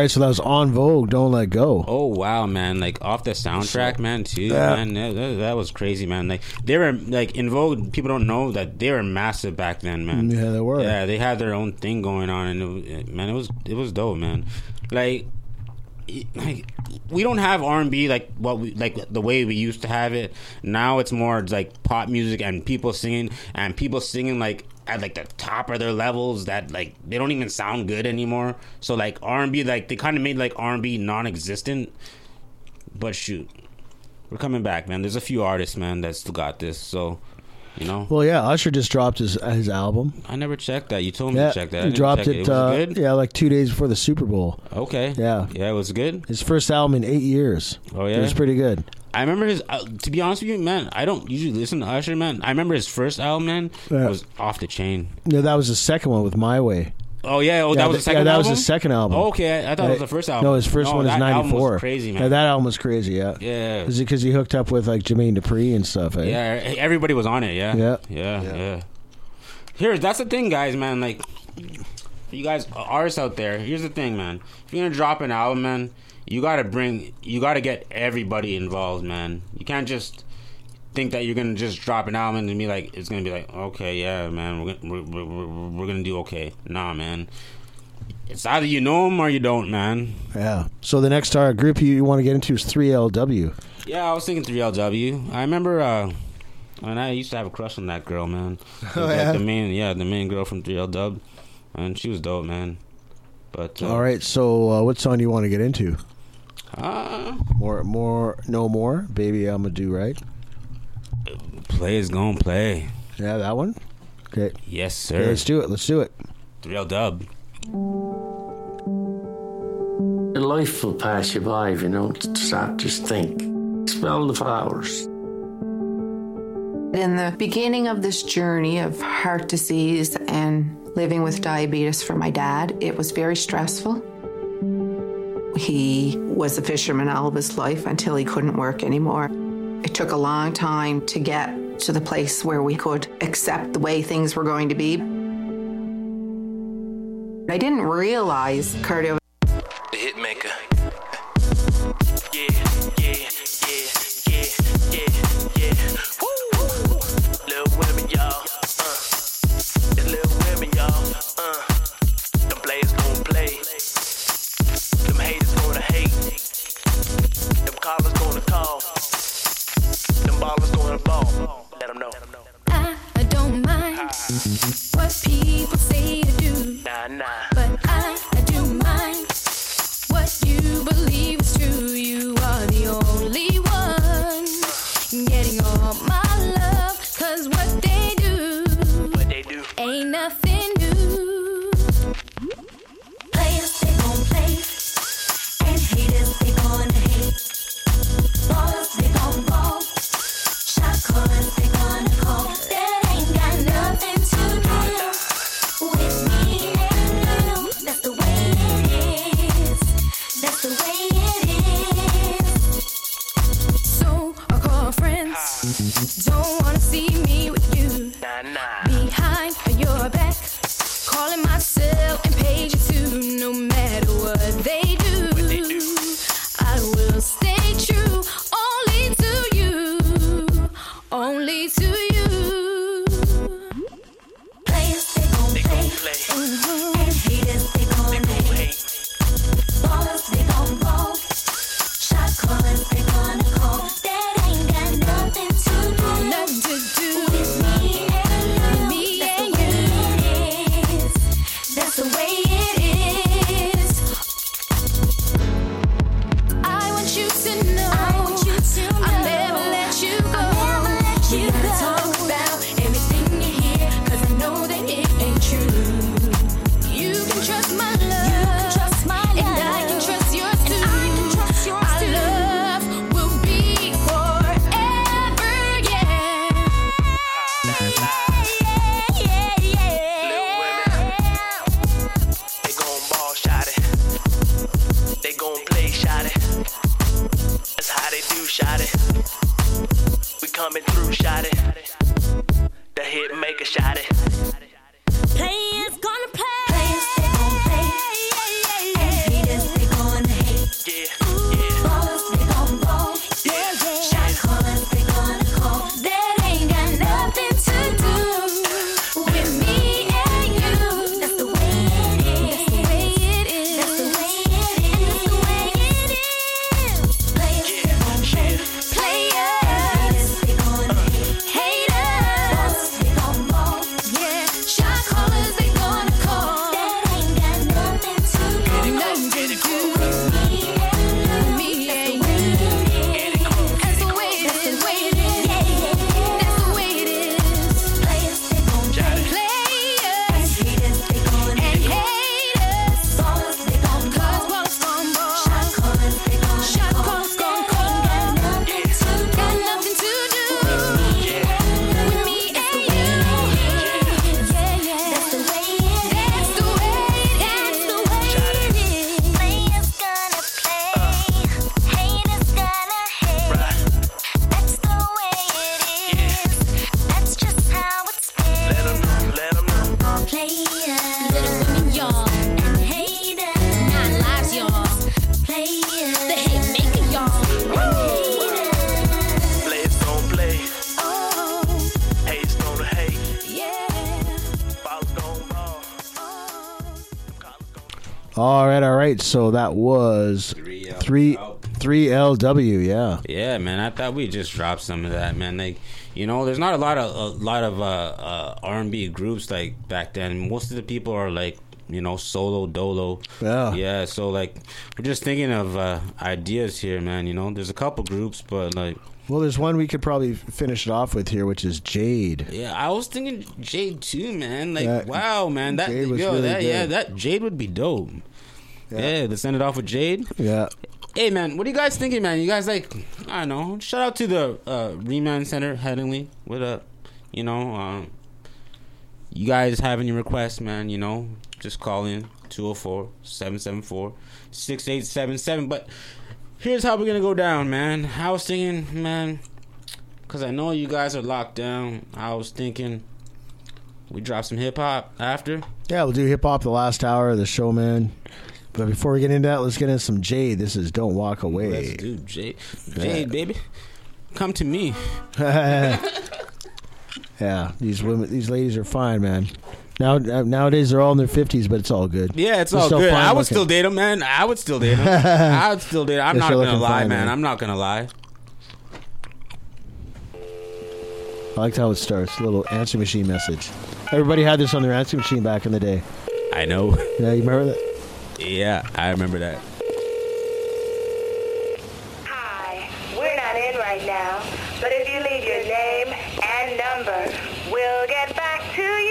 Right, so that was En Vogue. Don't let go. Oh wow, man! Like off the soundtrack, man. Too, Yeah. man. That, that- was crazy, man. Like they were like in Vogue. People don't know that they were massive back then, man. Yeah, they were. Yeah, they had their own thing going on, and it, man, it was it was dope, man. Like, like we don't have R and B like what we like the way we used to have it. Now it's more like pop music and people singing and people singing like at like the top of their levels that like they don't even sound good anymore. So like R and B like they kind of made like R and B non-existent. But shoot, we're coming back, man. There's a few artists, man, that still got this. So you know, Well, yeah, Usher just dropped his his album. I never checked that. You told me Yeah, to check that. I he dropped it. Was uh, good? Yeah, like two days before the Super Bowl. Okay. Yeah, Yeah, it was good. his first album in eight years. Oh yeah, It was pretty good. I remember his. Uh, to be honest with you, man, I don't usually listen to Usher, man. I remember his first album, man, Yeah. was off the chain. No, that was the second one with My Way. Oh yeah, oh Yeah, that was the th- second. yeah, that album? was his second album. Oh, okay, I, I thought it was the first album. No, his first one is was '94. Crazy man. Yeah, that album was crazy. Yeah, Yeah. because he hooked up with like Jermaine Dupri and stuff. Eh? Yeah, everybody was on it. Yeah, Yeah. yeah, yeah. Here, that's the thing, guys, man. Like, you guys, artists out there, here's the thing, man. If you're gonna drop an album, man, you gotta bring, you gotta get everybody involved, man. You can't just think that you're gonna just drop an album and be like, it's gonna be like, okay, yeah, man, we're gonna, we're, we're, we're, gonna do okay. Nah, man. It's either you know them or you don't, man. Yeah. So the next uh, group you, you want to get into is 3LW. Yeah, I was thinking 3LW. I remember uh when I used to have a crush on that girl, man. <laughs> Oh, Like, yeah? The main, yeah, the main girl from 3LW. And she was dope, man. But uh, All right. So uh, what song do you want to get into? Uh, More, more, no more, baby. I'm gonna do right. Play is gonna play. Yeah, that one. Okay. Yes, sir. Okay, let's do it. Let's do it. 3LW. Life will pass you by if you don't stop, just think. Smell the flowers. In the beginning of this journey of heart disease and living with diabetes for my dad, it was very stressful. He was a fisherman all of his life until he couldn't work anymore. It took a long time to get to the place where we could accept the way things were going to be. I didn't realize cardio The hitmaker. Yeah, yeah, yeah, yeah, yeah, yeah. Woo! Little women, y'all. Uh. The little women, y'all. Uh. Them players gon' play. Them haters gonna hate. Them callers gonna call. Ballers gonna ball. Let them know. I don't mind what people say to do, Nah, nah. but So that was three three LW. Yeah. Yeah, man. I thought we just dropped some of that, man. Like, you know, there's not a lot of a lot of uh, uh, R&B groups like back then. Most of the people are like, you know, solo dolo. Yeah. Yeah. So like, we're just thinking of uh, ideas here, man. You know, there's a couple groups, but like, Well, there's one we could probably finish it off with here, which is Jade. yeah, I was thinking Jade too, man. Like, Yeah, wow, man. That Jade was yo, really that yeah, that Jade would be dope. Yeah. let's send it off with Jade. Yeah. Hey man, what are you guys thinking, man? You guys like, I don't know. Shout out to the uh, Remand Center, Headingley. What up? You know, um, you guys have any requests, man? You know, just call in 204-774-6877. But here's how we're gonna go down, man. I was thinking, man, because I know you guys are locked down. I was thinking we drop some hip hop after. Yeah, we'll do hip hop the last hour of the show, man. But before we get into that, let's get into some Jade. This is "Don't Walk Away." Let's do Jade, Jade, baby. Come to me. <laughs> yeah, these women, these ladies are fine, man. Now uh, nowadays they're all in their fifties, but it's all good. Yeah, it's They're all good. I would looking. still date them, man. I would still date him. <laughs> I would still date him. I'm They're not gonna lie, fine, man. man. I'm not gonna lie. I liked how it starts. A little answer machine message. Everybody had this on their answer machine back in the day. I know. Yeah, you remember that? Yeah, I remember that. Hi, we're not in right now, but if you leave your name and number, we'll get back to you.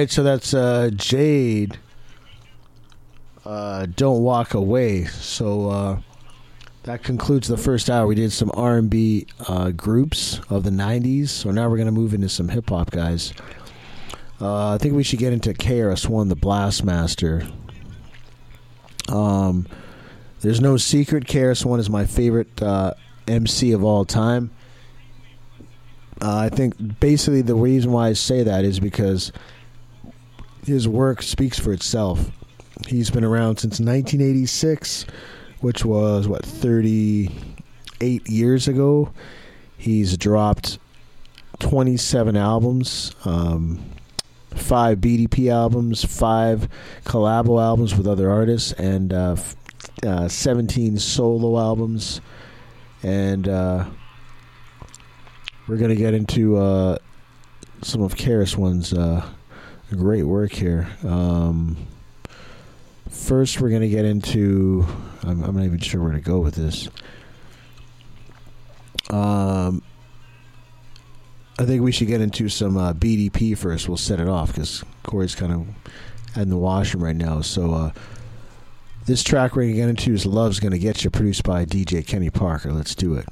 Right, so that's uh, Jade. Uh, Don't walk away. So uh, that concludes the first hour. We did some R and B uh, groups of the '90s. So now we're gonna move into some hip hop guys. Uh, I think we should get into KRS One, the Blastmaster. Um, there's no secret. KRS One is my favorite uh, MC of all time. Uh, I think basically the reason why I say that is because his work speaks for itself. He's been around since 1986, which was what 38 years ago. He's dropped 27 albums, um, five BDP albums, five collabo albums with other artists, and uh, uh, 17 solo albums. And uh, we're going to get into uh, some of KRS One's uh, great work here. Um, first, we're going to get into. I'm, I'm not even sure where to go with this. Um, I think we should get into some uh, BDP first. We'll set it off because Corey's kind of in the washroom right now. So, uh, this track we're going to get into is Love's Gonna Get You, produced by DJ Kenny Parker. Let's do it.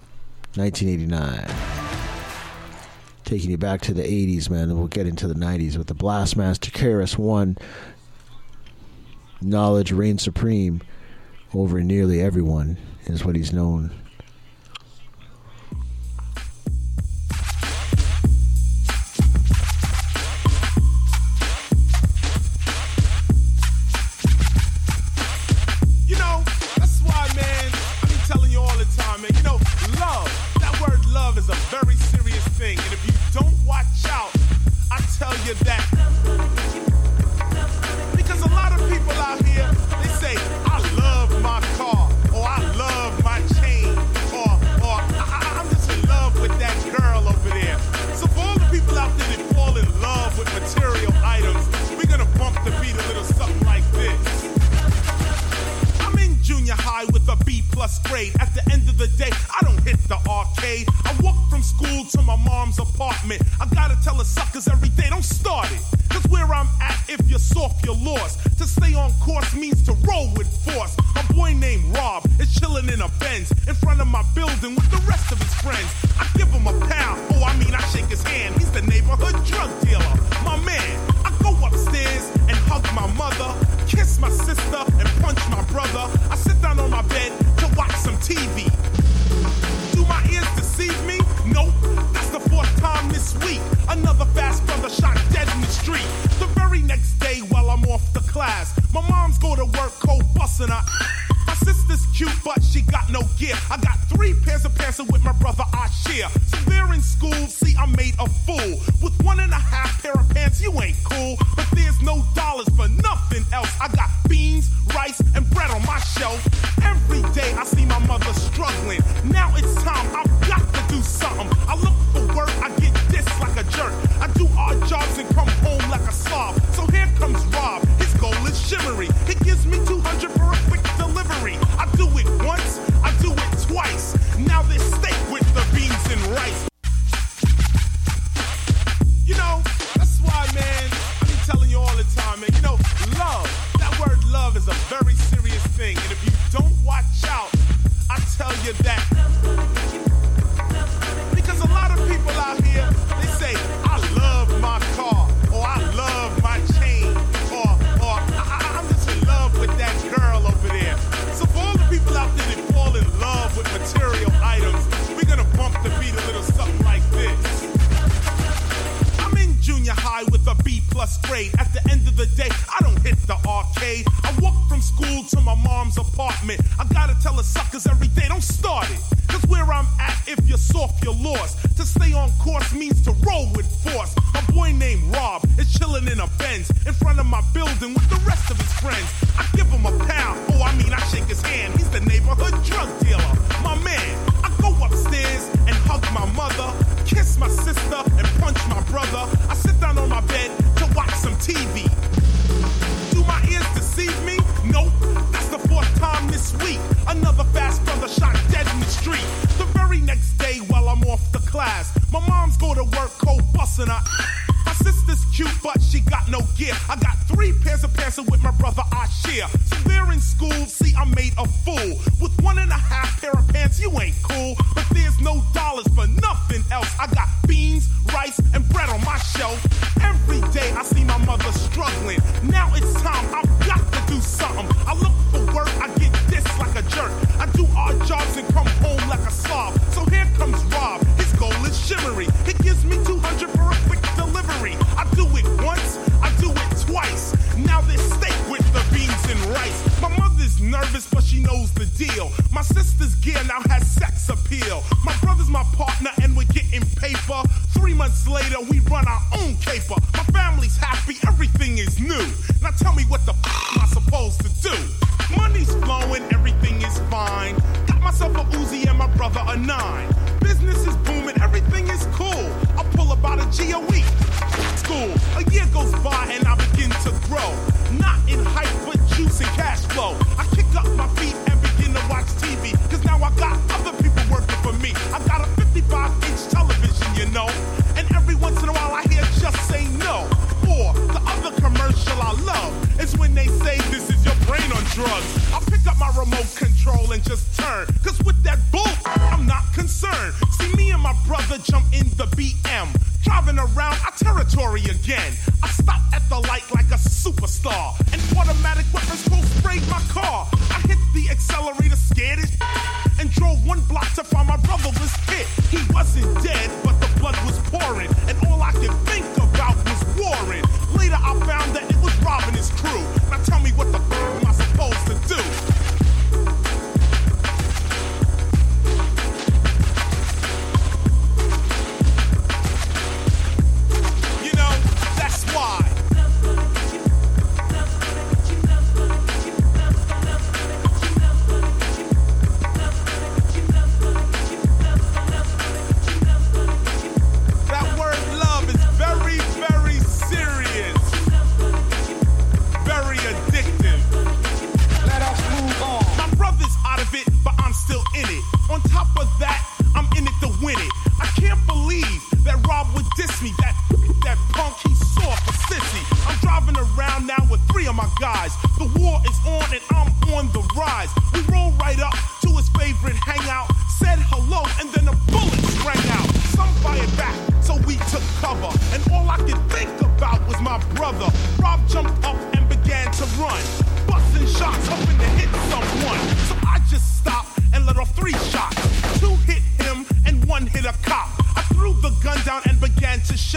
1989. Taking you back to the 80s, man, and we'll get into the 90s with the Blastmaster KRS One. Knowledge reigns supreme over nearly everyone, is what he's known. You that. Mom's apartment. I gotta tell the suckers every day, don't start it. Cause where I'm at, if you're soft, you're lost. To stay on course means to roll with force. A boy named Rob is chilling in a Benz in front of my building with the rest of his friends. I give him a pound. Oh, I mean, I shake his hand. He's the neighborhood drug dealer. My man. I go upstairs and hug my mother, kiss my sister, class, my mom's go to work cold busting her. My sister's cute, but she got no gear. I got three pairs of pants with my brother I share. So they're in school, see I'm made a fool. With one and a half pair of pants, you ain't cool.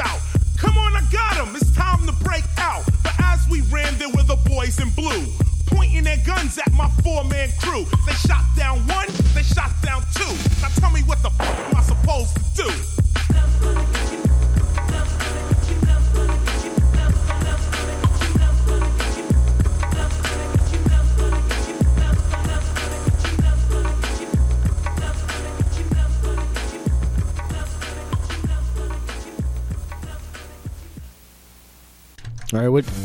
Began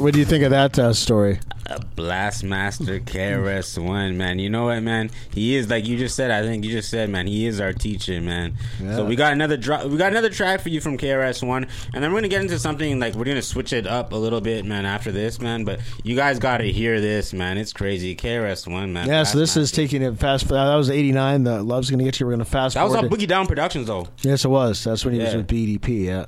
what do you think of that uh, story? A Blastmaster KRS One, man. You know what, man? He is like you just said. I think you just said, man. He is our teacher, man. Yeah. So we got another drop. We got another track for you from KRS One, and then we're gonna get into something like we're gonna switch it up a little bit, man. After this, man. But you guys got to hear this, man. It's crazy. KRS One, man. Yeah, so this is taking it fast. That was '89. The Love's gonna get you. We're gonna fast That was on Boogie Down Productions, though. Yes, it was. That's when he was with BDP. Yeah.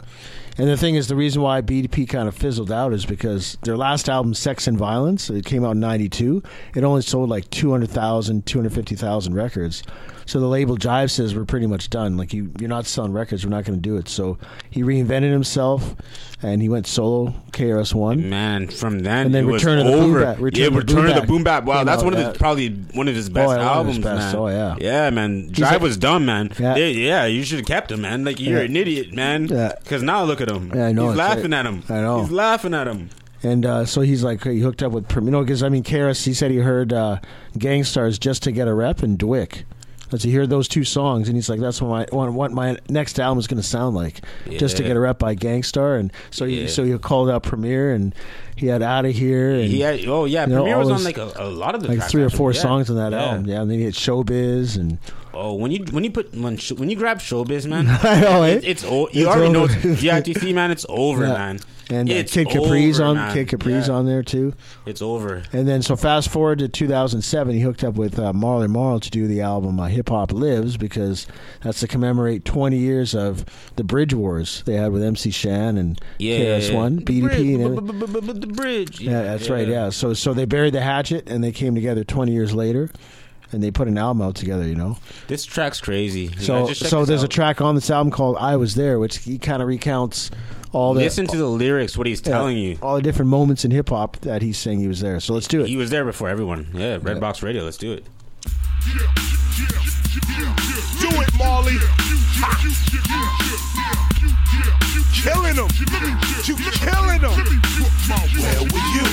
And the thing is, the reason why BDP kind of fizzled out is because their last album, Sex and Violence, it came out in '92. It only sold like 200,000, 250,000 records. So the label Jive says we're pretty much done. Like you, you're not selling records. We're not going to do it. So he reinvented himself, and he went solo. KRS One. Man, from then And then Return of the Boom over. Bap- Return yeah, of the Return Boom of the Boom Bap. Wow, that's one of his probably one of his best Oh, yeah, albums, his best. man. Oh, yeah. yeah, man. Drive a- was dumb, man. Yeah. Yeah, yeah, you should have kept him, man. Like you're Yeah. an idiot, man. Yeah. Because now look at him. Yeah, I know, He's laughing right. at him. I know. He's laughing at him. And uh, so he's like, he hooked up with, you know, because I mean, KRS, he said he heard uh, Gang Starr's just to get a rep and DWYCK. As he heard those two songs, and he's like, "That's what my what, my next album is going to sound like, just to get a rep by Gang Starr." And so he Yeah. so he called out Premier, and he had Out of Here, and He had, oh yeah, you know, Premier was on like a, a lot of the like three or four Yeah. songs on that Yeah. album. Yeah, and then he had Showbiz, and Oh, when you when you put when, when you grab showbiz, man, <laughs> I know, it, eh? it's o- you It's already know over. it's GITC, <laughs> man. It's over, Yeah. man. and uh, it's Kid Capri's over, on man. Kid Capri's on there too. It's over. And then, so fast forward to 2007, he hooked up with uh, Marley Marl to do the album uh, Hip Hop Lives because that's to commemorate 20 years of the Bridge Wars they had with MC Shan and Yeah, KRS-One, The BDP, bridge, and the bridge. Yeah, that's right. Yeah. So, so they buried the hatchet and they came together 20 years later, and they put an album out together. You know. This track's crazy. You So, guys just check so this there's a track on this album called "I Was There," which he kind of recounts all the Listen to the lyrics, what he's yeah, telling you. all the different moments in hip hop that he's saying he was there. So let's do it. He was there before everyone. Yeah, Red Box Radio. Let's do it. Do it, Marley. Ha. Killing them. You killing them. Where were you?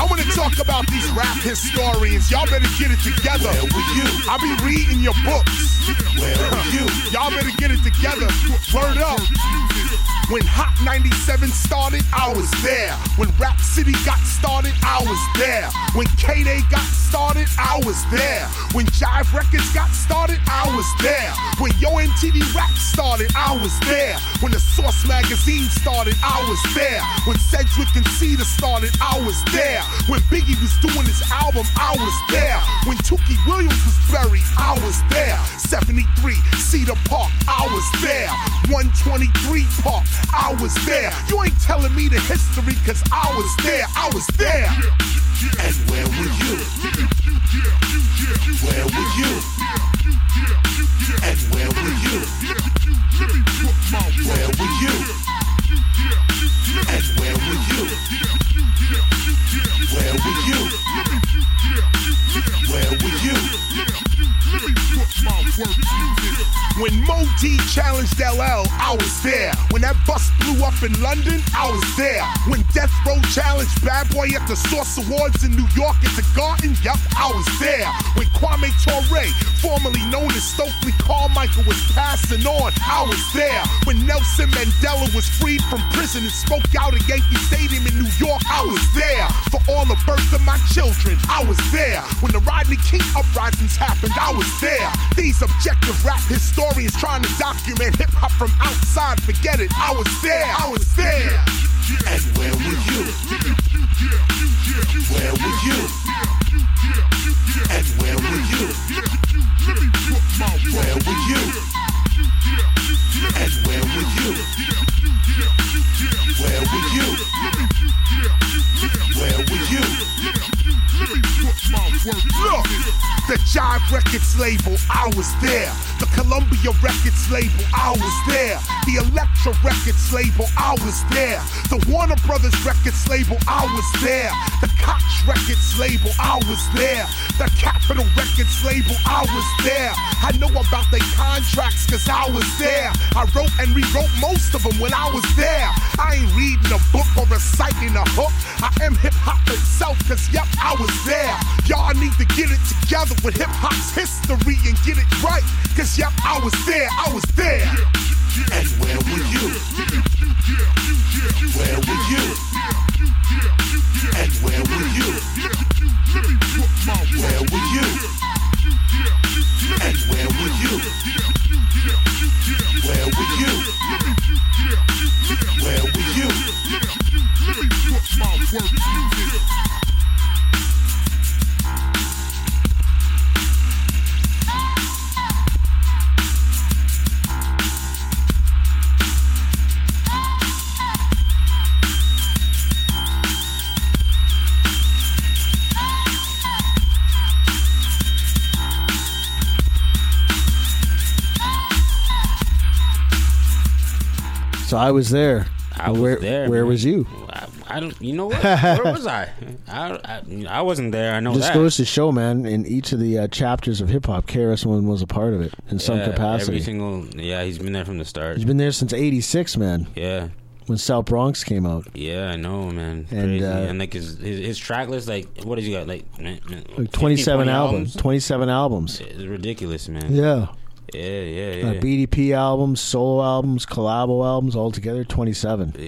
I want to talk about these rap historians. Y'all better get it together. Where were you? I'll be reading your books. Where were you? Y'all better get it together. Word up. When Hot 97 started, I was there. When Rap City got started, I was there. When K-Day got started, I was there. When Jive Records got started, I was there. When Yo MTV Rap started, I was there. When the Source magazine started, I was there. When Sedgwick and Cedar started, I was there. When Biggie was doing his album, I was there. When Tookie Williams was buried, I was there. 73 Cedar Park, I was there. 123 Park, I was there. You ain't telling me the history, cause I was there. I was there. And where were you? Where were you? At the Source Awards in New York at the Garden, yep, I was there. When Kwame Ture, formerly known as Stokely Carmichael, was passing on, I was there. When Nelson Mandela was freed from prison and spoke out at Yankee Stadium in New York, I was there. For all the birth of my children, I was there. When the Rodney King uprisings happened, I was there. These objective rap historians trying to document hip hop from outside, forget it. I was there. I was there. And where were you? Where were you? And where were you? Where were you? And where were you? Where were you? Where were you? Look, the Jive Records label, I was there. The Columbia Records label, I was there. The Elektra Records label, I was there. The Warner Brothers Records label, I was there. The Koch Records label, I was there. The Capitol Records label, I was there. I know about their contracts cause I was there. I wrote and rewrote most of them when I was there. I ain't reading a book or reciting a hook. I am hip hop itself cause yep, I was there. Y'all need to get it together with hip hop's history and get it right. Cause yep, I was there, I was there. And where were you? Where were you? And where were you? Where were you? And where were you? Where were you? Where were you? So I was there. I was where, there. Where man. was you? I, I don't. You know what? Where was I? I, I, I wasn't there. I know Just that. goes to show, man. In each of the uh, chapters of hip hop, KRS One was a part of it in some capacity. Every single. Yeah, he's been there from the start. He's been there since '86, man. Yeah. When South Bronx came out, Yeah, I know, man. And, Crazy. uh, and like his, his his track list, like what has he got? Like, like 27 albums, 27 albums. It's ridiculous, man. Yeah. Yeah, yeah, yeah. Uh, BDP albums, solo albums, collabo albums, all together 27 Yeah.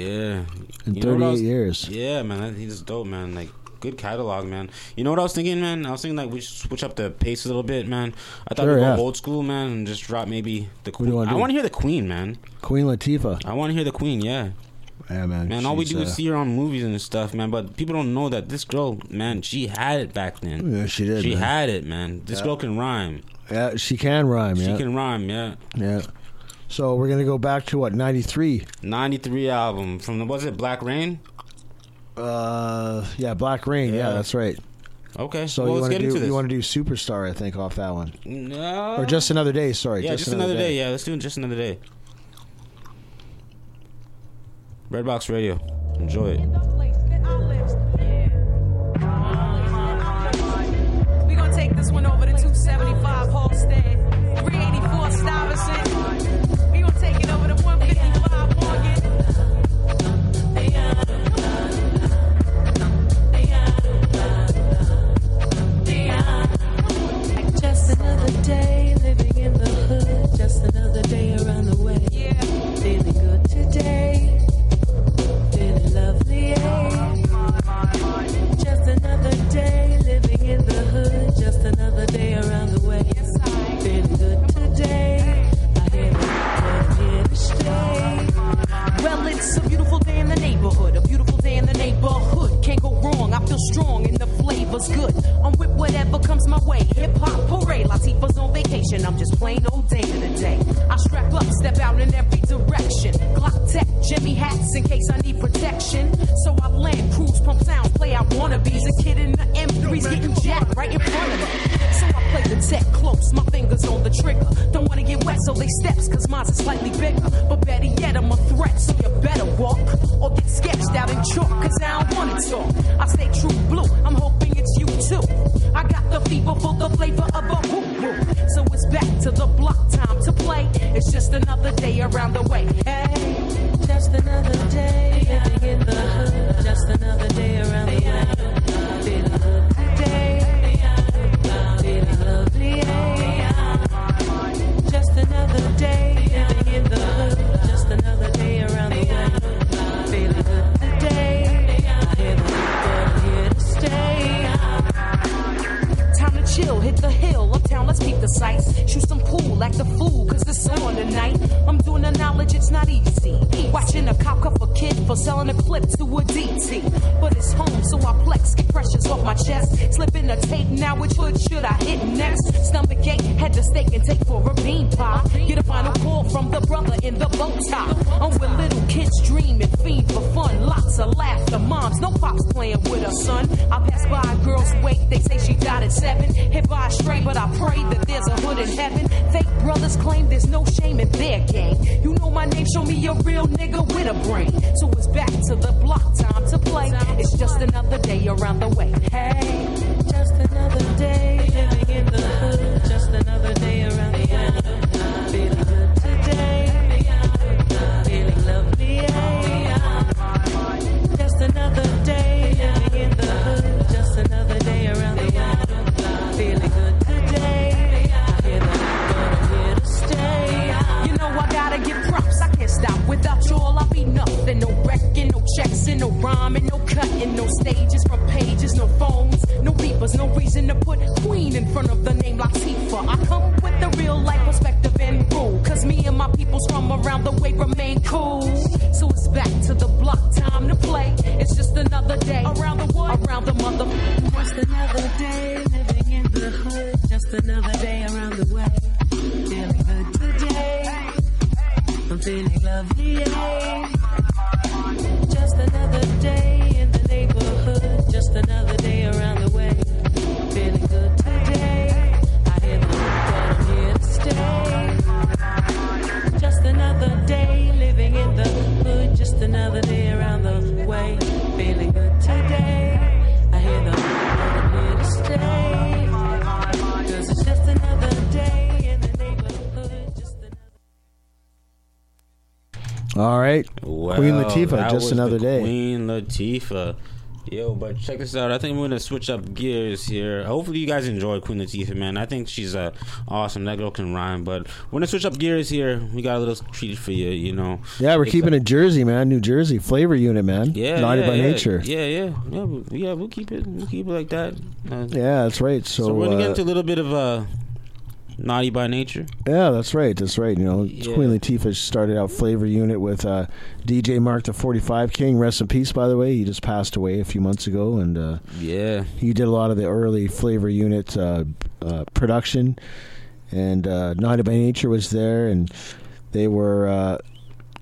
in You know what I 38 was- years. Yeah, man, he's dope, man. Like good catalog, man. You know what I was thinking, man? I was thinking like we should switch up the pace a little bit, man. I thought Sure, we'd go yeah. old school, man, and just drop maybe the Queen. I want to hear the Queen, man. Queen Latifah. I want to hear the Queen, yeah. Yeah, man. Man, all we do uh, is see her on movies and stuff, man. But people don't know that this girl, man, she had it back then. Yeah, she did, She man. had it, man. This Yeah. girl can rhyme. Yeah, she can rhyme. She yeah. can rhyme. Yeah. Yeah. So we're gonna go back to what ninety three. Ninety three album from the was it Black Reign? Uh, yeah, Black Reign. Yeah, yeah that's right. Okay. So well, you want to do you want to do Superstar? I think off that one. No. Or just another day. Sorry. Yeah, just, just another, another day. day. Yeah, let's do just another day. Redbox Radio. Enjoy it. Latifah just another day. Queen Latifah. Yo, but check this out. I think we're gonna switch up gears here. Hopefully, you guys enjoy Queen Latifah, man. I think she's uh, awesome. That girl can rhyme. But we're gonna switch up gears here. We got a little treat for you, you know. Yeah, we're it's keeping a, it Jersey, man. New Jersey flavor unit, man. Yeah, naughty yeah, by yeah, nature. Yeah, yeah, yeah, yeah. We'll keep it. We'll keep it like that. Uh, yeah, that's right. So, so we're gonna uh, get into a uh, little bit of uh, naughty by nature. Yeah, that's right. That's right. You know, yeah. Queen Latifah started out Flavor Unit with uh, DJ Mark the 45 King. Rest in peace, by the way. He just passed away a few months ago, and uh, yeah, he did a lot of the early Flavor Unit uh, uh production. And uh, Naughty by Nature was there, and they were uh,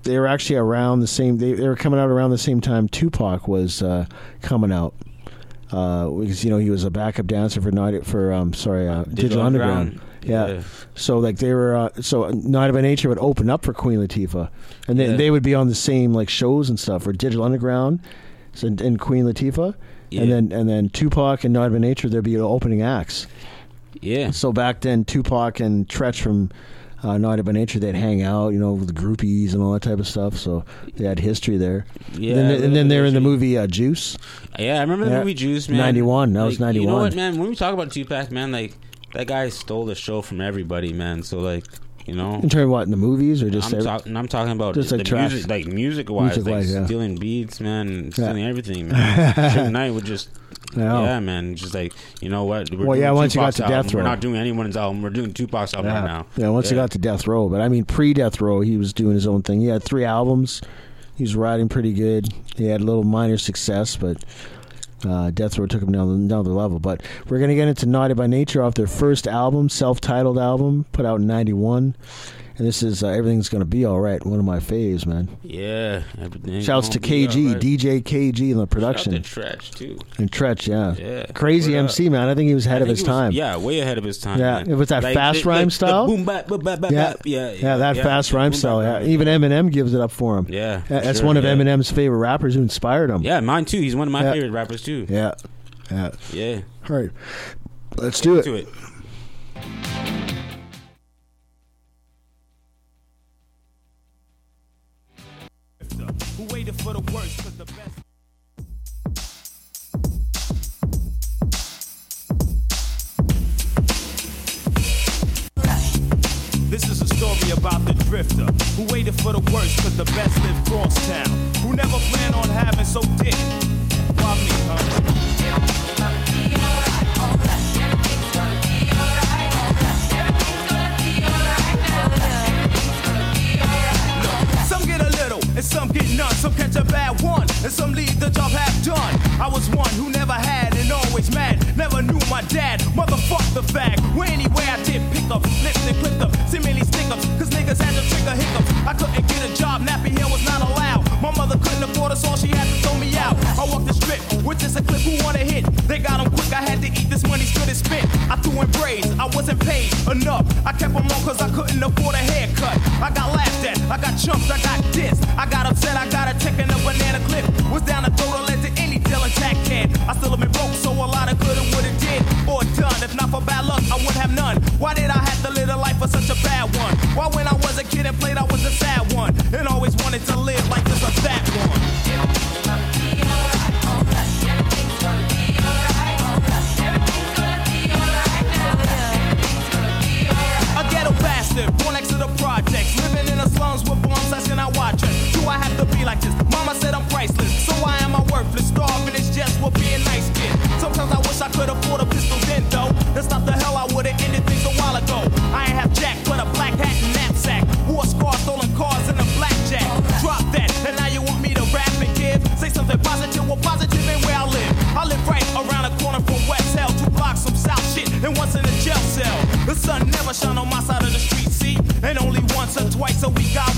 they were actually around the same. They, they were coming out around the same time Tupac was coming out. Uh, because you know he was a backup dancer for Night for um sorry uh, Digital, Digital Underground. Underground. Yeah. Yeah. So like they were uh, so Night by Nature would open up for Queen Latifah, and then Yeah. they would be on the same like shows and stuff for Digital Underground, so, and Queen Latifah, Yeah. and then and then Tupac and Night by Nature there'd be opening acts. Yeah. So back then, Tupac and Tretch from uh, Night by Nature they'd hang out, you know, with the groupies and all that type of stuff. So they had history there. Yeah, And then, and then they're in the movie uh, Juice. Yeah, I remember the movie Juice, man. 91, that was Like, You know what, man? When we talk about Tupac, man, like that guy stole the show from everybody, man. So like, you know, In terms of what in the movies or just I'm, every- talking. I'm talking about just the like music, like music wise, like yeah. stealing beats, man, and Yeah. stealing everything. <laughs> Man. Suge Knight would just. Yeah. Yeah, man. Just like you know what? We're Well, yeah, once you got to Death. Row. we're not doing anyone's album. We're doing Tupac's album yeah. right now. Yeah, once he got to Death Row, but I mean pre-Death Row, he was doing his own thing. He had three albums. He was writing pretty good. He had a little minor success, but uh, Death Row took them down another level. But we're gonna get into Naughty by Nature off their first album, self-titled album, put out in '91. And this is uh, everything's gonna be all right. One of my faves, man. Yeah, everything. Shouts to KG, alright. DJ KG in the production. Shout to Tretch too. And Tretch, yeah. Yeah. Crazy What up? MC, man. I think he was ahead I of his was- time. yeah, way ahead of his time. Yeah, man. it was that Like, fast the- rhyme the- style. The boom bap, bap, bap, bap, yeah. bap. yeah, yeah, that fast rhyme Boom, style. Yeah, even Eminem gives it up for him. Yeah, that's sure, one of yeah. Eminem's favorite rappers who inspired him. Yeah, mine too. He's one of my favorite rappers too. Yeah, yeah. Yeah. All right, let's do it. To it. Who waited for the worst, cause the best. This is a story about the drifter who waited for the worst cause the best lived cross town. Who never planned on having so dick. Why and some get none. Some catch a bad one and some leave the job half done. I was one who never had and always mad. Never knew my dad. Motherfuck the fag. Where anywhere I did pick up, flipped and clipped up. Seemingly stick ups. Cause niggas had to trigger hiccups. I couldn't get a job. Nappy hair was not allowed. My mother couldn't afford us all. She had to throw me out. I walked the strip with is a clip who wanna hit. They got got 'em quick. I had to eat this money straight and spit. I threw in braids. I wasn't paid enough. I kept 'em long cause I couldn't afford a haircut. I got laughed at. I got chumped. I got dissed. I got upset. I got a check in a banana clip. Was down the throat. I led to any deal attack can. I still have been broke. So a lot of coulda, woulda, did or done. If not for bad luck, I would have none. Why did I have to live a life for such a bad one? Why when A and played, I was a sad one. And always wanted to live like this or that one. A ghetto bastard, born next to the projects, living in the slums with bombs, asking I watch it. Do I have to be like this? Mama said I'm priceless, so why am I worthless? Starving is just what being nice kid.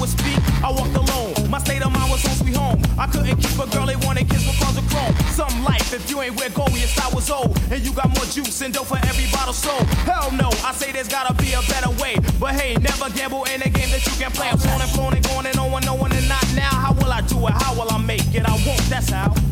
Speak. I walked alone, my state of mind was home sweet home. I couldn't keep a girl, they wanted kiss because of chrome. Some life, if you ain't where go, your style was old. And you got more juice and dough for every bottle sold. Hell no, I say there's gotta be a better way. But hey, never gamble in a game that you can play. I'm flown and flown and going and no one, no one and not now. How will I do it? How will I make it? I won't, that's how.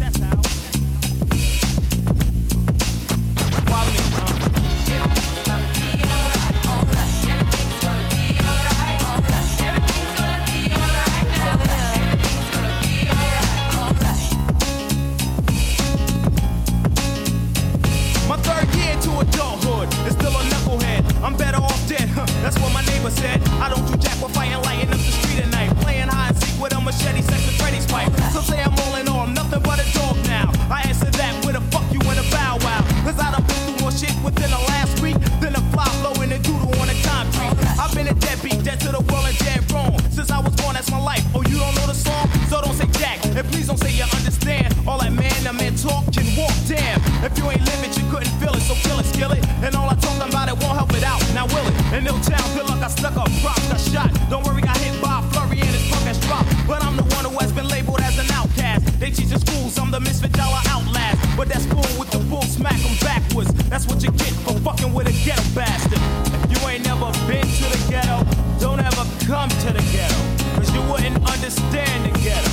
That's what my neighbor said. I don't do jack with fighting, lighting up the street at night. Playing hide and seek with a machete, sex with Freddy's pipe. So say I'm all in all, I'm nothing but a dog now. I answer that with a fuck you and a bow wow. Cause I done been through more shit within the last week than a fly blowing a doodle on the concrete. I've been a deadbeat, dead to the world and dead wrong. Since I was born, that's my life. Oh, you don't know the song? So don't say jack. And please don't say you understand. All that man man talk can walk, damn. If you ain't live No town feel like I stuck a rock, a shot. Don't worry, I hit by a flurry and it's punk as drop. But I'm the one who has been labeled as an outcast. They teach in schools, I'm the misfit dollar outlast. But that's cool with the bull, smack them backwards. That's what you get for fucking with a ghetto bastard. If you ain't never been to the ghetto, don't ever come to the ghetto. Cause you wouldn't understand the ghetto.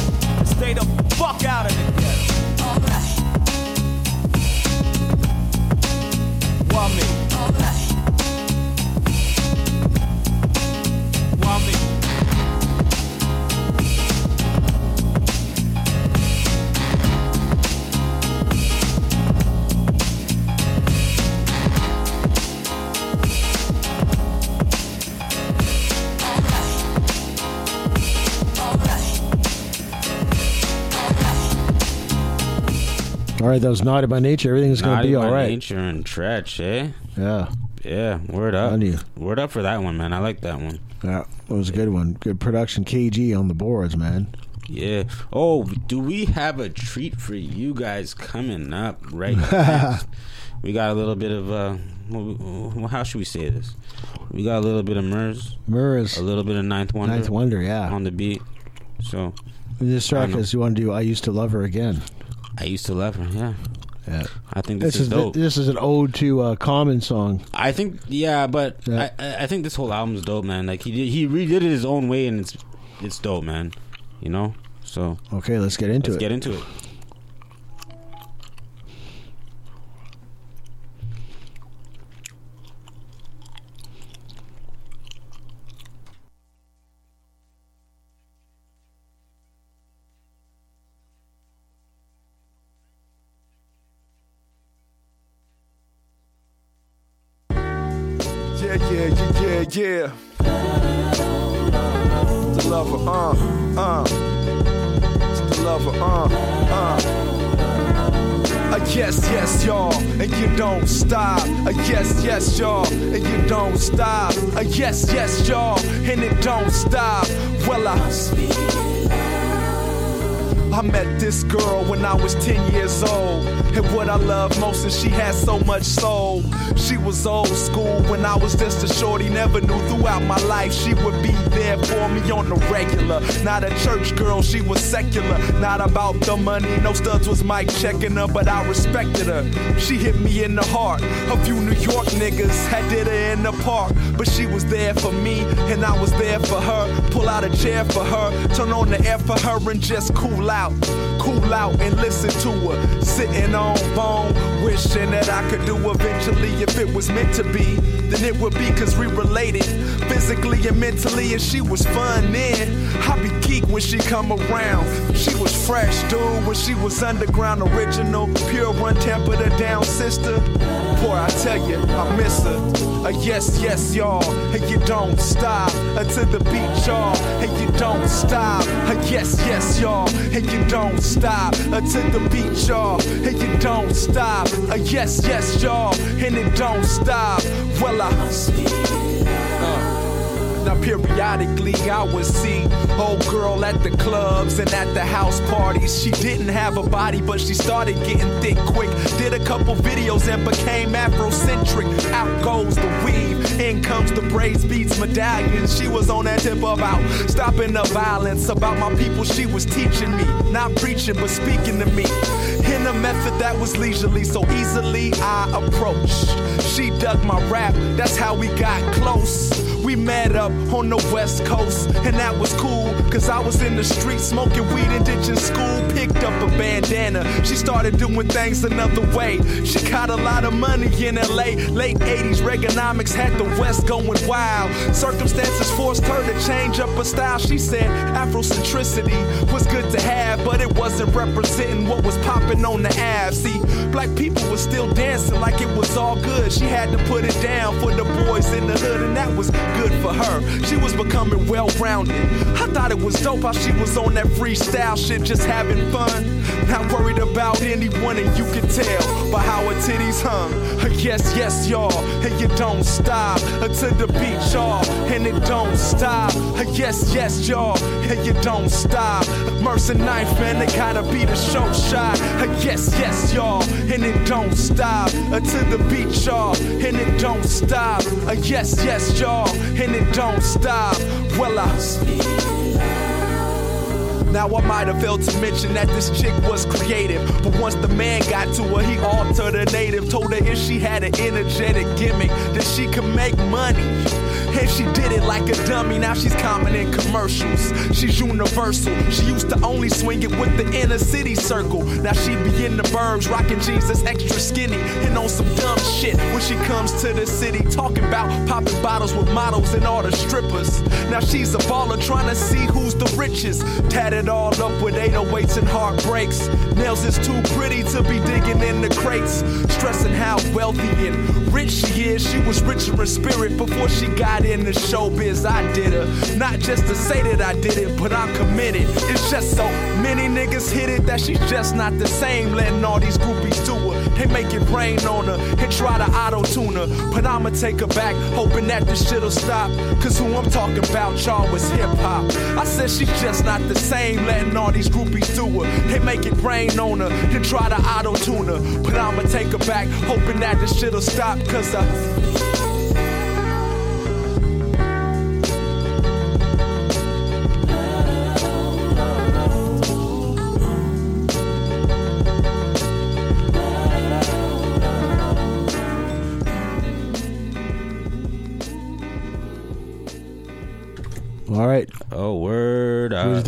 Right, that was naughty by nature. Everything's gonna Naughty be all right. Nature and Tretch, eh? Yeah. Yeah, word up. Word up for that one, man. I like that one. Yeah, it was a good one. Good production. KG on the boards, man. Yeah. Oh, do we have a treat for you guys coming up right next? <laughs> we got a little bit of uh how should we say this? We got a little bit of Murs, Murs, a little bit of Ninth Wonder, Ninth Wonder, yeah. on the beat. So This track is you want to do. I used to love her again. I used to love her. Yeah. Yeah. I think this, This is is dope. this is an ode to uh, Common song. I think yeah, but I, I I think this whole album's dope, man. Like he did, he redid it his own way, and it's it's dope, man. You know. So Okay, let's get into it. let's it. get into it. About the money, no studs was Mike checking her, but I respected her. She hit me in the heart. A few New York niggas had did her in the park. But she was there for me, and I was there for her. Pull out a chair for her, turn on the air for her, and just cool out. Cool out and listen to her. Sitting on phone, wishing that I could do eventually if it was meant to be. Then it would be cause we related physically and mentally, and she was fun then. I be geek when she come around. She was fresh, dude, when she was underground original. Pure one tempered her down sister. Boy, I tell you, I miss her. A yes, yes, y'all, and you don't stop uh, until the beat, y'all, and you don't stop. A yes, yes, y'all, and you don't stop uh, until the beat, y'all, and you don't stop. A yes, yes, y'all, and it don't stop. Well, Uh, now periodically I would see old girl at the clubs and at the house parties. She didn't have a body, but she started getting thick quick. Did a couple videos and became Afrocentric. Out goes the weave, in comes the braids, beats, medallions. She was on that tip about stopping the violence, about my people. She was teaching me, not preaching, but speaking to me. In a method that was leisurely, so easily I approached. She dug my rap, that's how we got close. We met up on the west coast, and that was cool. Cause I was in the street smoking weed and ditching school. Picked up a bandana. She started doing things another way. She got a lot of money in LA. Late 80s, Reaganomics had the West going wild. Circumstances forced her to change up her style. She said Afrocentricity was good to have, but it wasn't representing what was popping on the Ave. See, black people were still dancing like it was all good. She had to put it down for the boys in the hood, and that was good for her. She was becoming well rounded. I thought it was dope how she was on that freestyle shit, just having fun. Not worried about anyone, and you can tell by how her titties hung. Uh, yes, yes, y'all, and you don't stop uh, until the beat, y'all, and it don't stop. Uh, yes, yes, y'all, and you don't stop. Mercy knife, man, they gotta be the show shot. Yes, yes, y'all, and it don't stop until the beat, y'all, and it don't stop. Yes, yes, y'all, and it don't stop. Well, I. Now I might have failed to mention that this chick was creative, but once the man got to her, he altered her native. Told her if she had an energetic gimmick, that she could make money. And she did it like a dummy, now she's common in commercials. She's universal. She used to only swing it with the inner city circle. Now she be in the burbs, rocking jeans that's extra skinny and on some dumb shit when she comes to the city. Talking about popping bottles with models and all the strippers. Now she's a baller trying to see who's the richest. Tatted all up with 808s and heartbreaks. Nails is too pretty to be digging in the crates. Stressing how wealthy and rich she is. She was richer in spirit before she got into showbiz. I did her. Not just to say that I did it, but I'm committed. It's just so many niggas hit it that she's just not the same. Letting all these groupies do her. They make it rain on her and try to auto tune her. But I'ma take her back, hoping that this shit'll stop. Cause who I'm talking about, y'all, was hip hop. I said she's just not the same. Letting all these groupies do her. They make it rain on her then try to auto tune her. But I'ma take her back, hoping that this shit'll stop. Cause uh,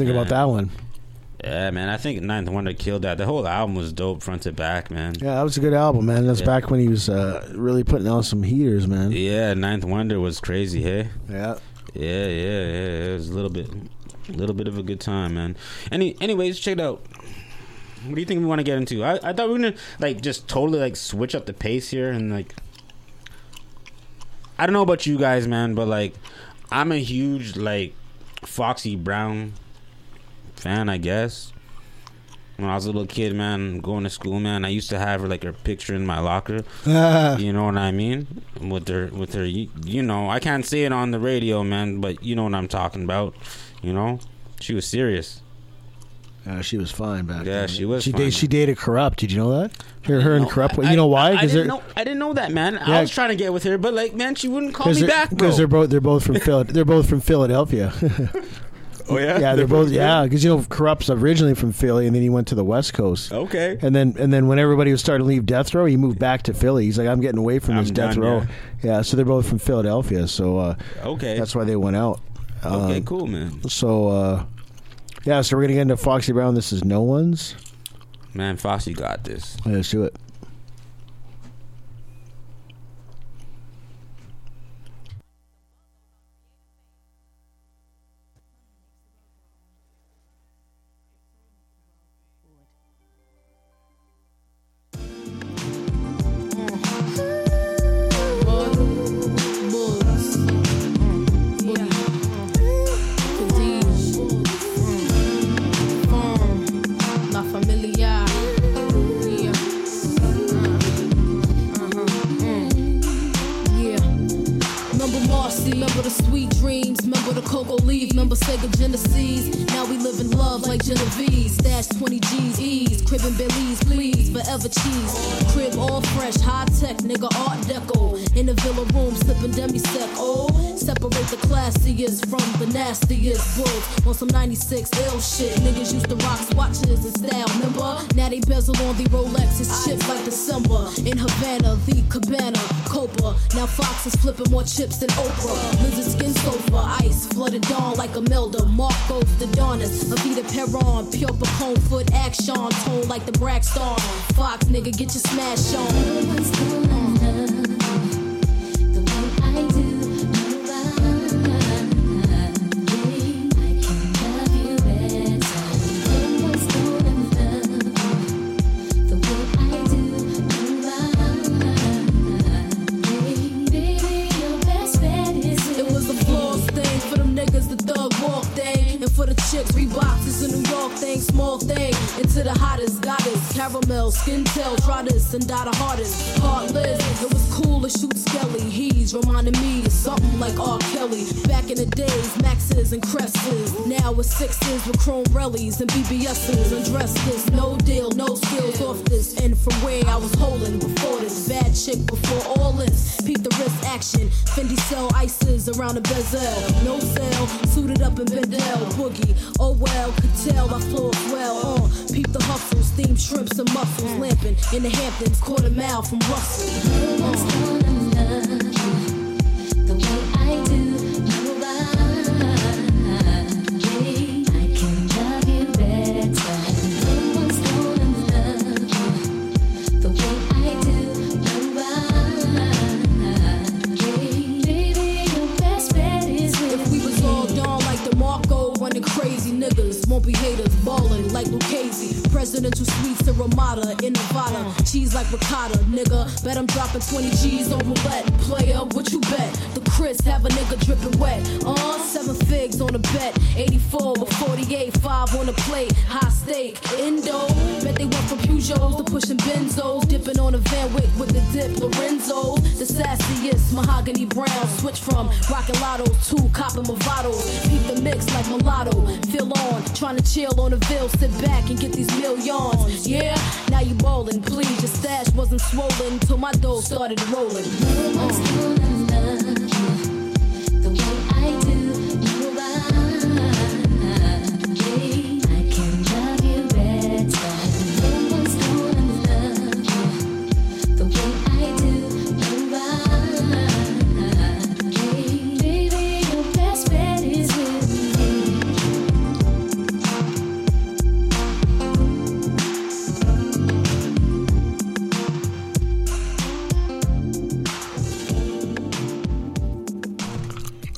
you think about that one? Yeah, man. I think 9th Wonder killed that. The whole album was dope, front to back, man. Yeah, that was a good album, man. That's Yeah. back when he was uh, really putting out some heaters, man. Yeah, 9th Wonder was crazy, hey? Yeah. Yeah, yeah, yeah. It was a little bit, a little bit of a good time, man. Any, anyways, check it out. What do you think we want to get into? I, I thought we were gonna like just totally like switch up the pace here and like. I don't know about you guys, man, but like, I'm a huge like Foxy Brown fan, I guess. When I was a little kid, man, going to school, man, I used to have her like her picture in my locker. <laughs> you know what I mean? With her, with her, you, you know, I can't say it on the radio, man, but you know what I'm talking about. You know, she was serious. Uh, she was fine back Yeah, then. she was She, fine. she dated Kurupt. Did you know that? Her, her and Kurupt. I- you know why? I, I didn't they're know. I didn't know that, man. Yeah. I was trying to get with her, but like, man, she wouldn't call me back, because they're both they're both from Phil. They're both from Philadelphia. <laughs> Oh yeah, yeah, they're both yeah. Because you know, Kurupt's originally from Philly, and then he went to the West Coast. Okay. And then and then when everybody was starting to leave Death Row, he moved back to Philly. He's like, I'm getting away from this I'm Death done, Row. yeah. Yeah. So they're both from Philadelphia. So uh, Okay. that's why they went out. Okay, Um, cool, man. So uh, yeah, so we're gonna get into Foxy Brown. This is No One's. Man, Foxy got this. Let's do it. Sega Genesis. Now we live in love like Genevieve. Stash 20 G's, crib and Belize, please, forever cheese. Crib all fresh, high tech, nigga, art deco. In the villa room, sipping demi sec. Oh, separate the classiest from the nastiest. Bulls on some 96 ill shit. Niggas used to rock watches and style, remember? Now they bezel on the Rolex, it's chipped like December. In Havana, the Cabana, Copa. Now Fox is flipping more chips than Oprah. Lizard skin sofa, ice, flooded dawn like Imelda. Marcos, the Donis, Evita Peron, pure Pacone foot action, tone like the Brack Star. Fox, nigga, get your smash on. It was a floss thing. And small thing. Into the hottest goddess, caramel, skin tail, try this and die the hardest. Heartless, it was cool to shoot Skelly. He's reminding me of something like R. Kelly. Back in the days, Maxes and Cresses. Now with sixes with chrome rallies and BBSs. Undressed this, no deal, no skills off this. And from where I was holding before this, bad chick before all this. Peep the wrist action, Fendi sell ices around the bezel. No sale, suited up in Bendel, boogie. Oh well, could tell my well. Uh, peep the hustle, steam shrimps and mussels, lamping in the Hamptons, quarter mile from Russell. Be haters, ballin' like Lucchese. President Presidential suites to Ramada in Nevada. Cheese like ricotta, nigga. Bet I'm dropping 20 G's on roulette. Player, what you bet? Chris have a nigga dripping wet. Uh, seven figs on a bet. 84 with 48, 5 on the plate. High stake, Indo. Bet they went from Peugeots to pushing benzos. Dipping on a Van Wyck with the dip Lorenzo. The sassiest mahogany brown. Switch from rockin' lottos to copping Movados. Peep the mix like mulatto. Feel on, trying to chill on the Ville. Sit back and get these millions. Yeah, now you ballin'. Please, your stash wasn't swollen till my dough started rolling.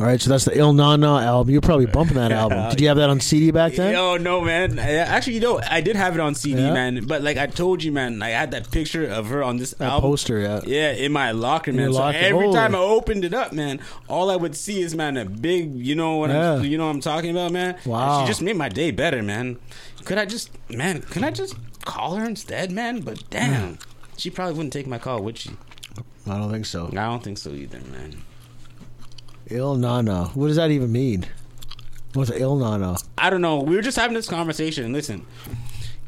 All right, so that's the Ill Na Na album. You're probably bumping that <laughs> album. Did you have that on CD back then? Yo, no, man. Actually, you know, I did have it on CD, Yeah? man. But like I told you, man, I had that picture of her on this That album. poster, yeah. Yeah, in my locker, In man. So locker. every Holy. time I opened it up, man, all I would see is, man, a big, you know what, Yeah. I'm, you know what I'm talking about, man. Wow. She just made my day better, man. Could I just, man? Could I just call her instead, man? But damn, mm. she probably wouldn't take my call, would she? I don't think so. I don't think so either, man. Ill Na Na. What does that even mean? What's Ill Na Na? I don't know. We were just having this conversation. Listen,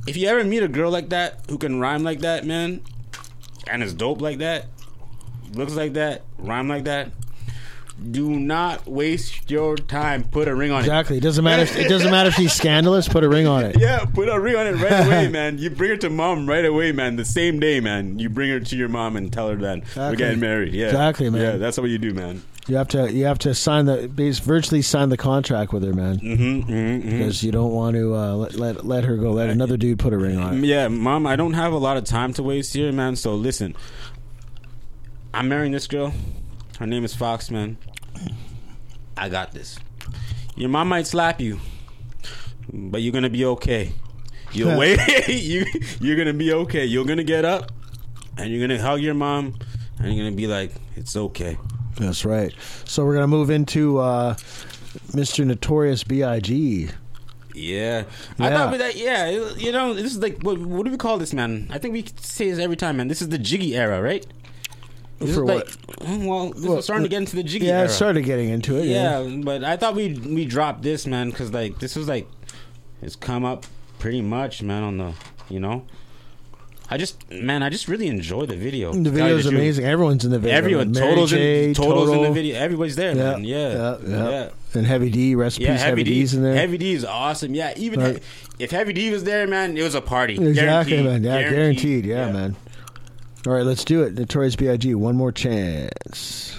if you ever meet a girl like that who can rhyme like that, man, and is dope like that, looks like that, rhyme like that, do not waste your time. Put a ring on Exactly. it. Exactly. It doesn't matter. If, it doesn't matter if she's scandalous. Put a ring on it. Yeah, put a ring on it right away, <laughs> man. You bring her to mom right away, man. The same day, man. You bring her to your mom and tell her that we're getting married. Yeah, Exactly, man. Yeah, that's what you do, man. You have to. You have to sign the. Virtually sign the contract with her, man. Mm-hmm, mm-hmm. Because you don't want to uh, let, let let her go. Let another dude put a ring on it. Yeah, mom, I don't have a lot of time to waste here, man. So listen, I'm marrying this girl. Her name is Fox, man. I got this. Your mom might slap you, but you're gonna be okay. You'll <laughs> wait. <laughs> you you're gonna be okay. You're gonna get up, and you're gonna hug your mom, and you're gonna be like, "It's okay." That's right. So we're gonna move into uh, Mr. Notorious B.I.G. Yeah. I Yeah. thought that, yeah, you know, this is like, what, what do we call this, man? I think we say this every time, man. This is the Jiggy era, right? This For what? like- Well, this is starting to get into the Jiggy era. Yeah, era. I started getting into it. yeah, Yeah. but I thought we we dropped this, man, because, like, this was, like, it's come up pretty much, man, on the, you know? I just, man, I just really enjoy the video. The you video's amazing. Everyone's in the video. Everyone, Mary Total's, J, in, Total's in the video. Everybody's there, Yeah, man. Yeah. yeah, yeah. yeah. And Heavy D, recipes. Yeah. Heavy, Heavy. D's in there. Heavy D is awesome. Yeah, even Right. if Heavy D was there, man, it was a party. Exactly, Guaranteed. man. Yeah, guaranteed. Yeah, man. All right, let's do it. Notorious B.I.G. One more chance.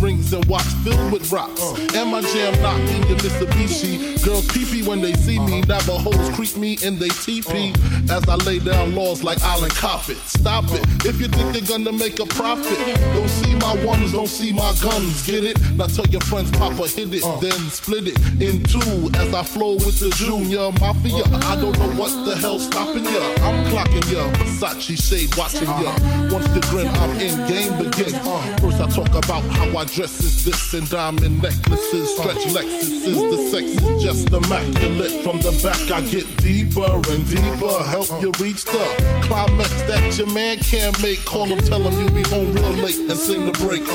rings and watch filled with rocks. And my jam knocking your Mitsubishi. Girls pee when they see me, uh-huh. Navajos creep me in they teepee. Uh-huh. As I lay down laws like Island Coppet. Stop it, if you think they're gonna make a profit. Don't see my ones, don't see my guns, get it? Now tell your friends, Papa hit it, uh. then split it in two as I flow with the Junior Mafia. Uh. I don't know what the hell's stopping ya. I'm clocking ya, Versace shade watching ya. Once the grin, I'm in game begin. Uh. First I talk about how I dress is this and diamond necklaces. Stretch Lexus is the sex is just immaculate. From the back, I get deeper and deeper. Help you reach the climax that your man can't make. Call him, tell him you be home real late and sing the break. Uh.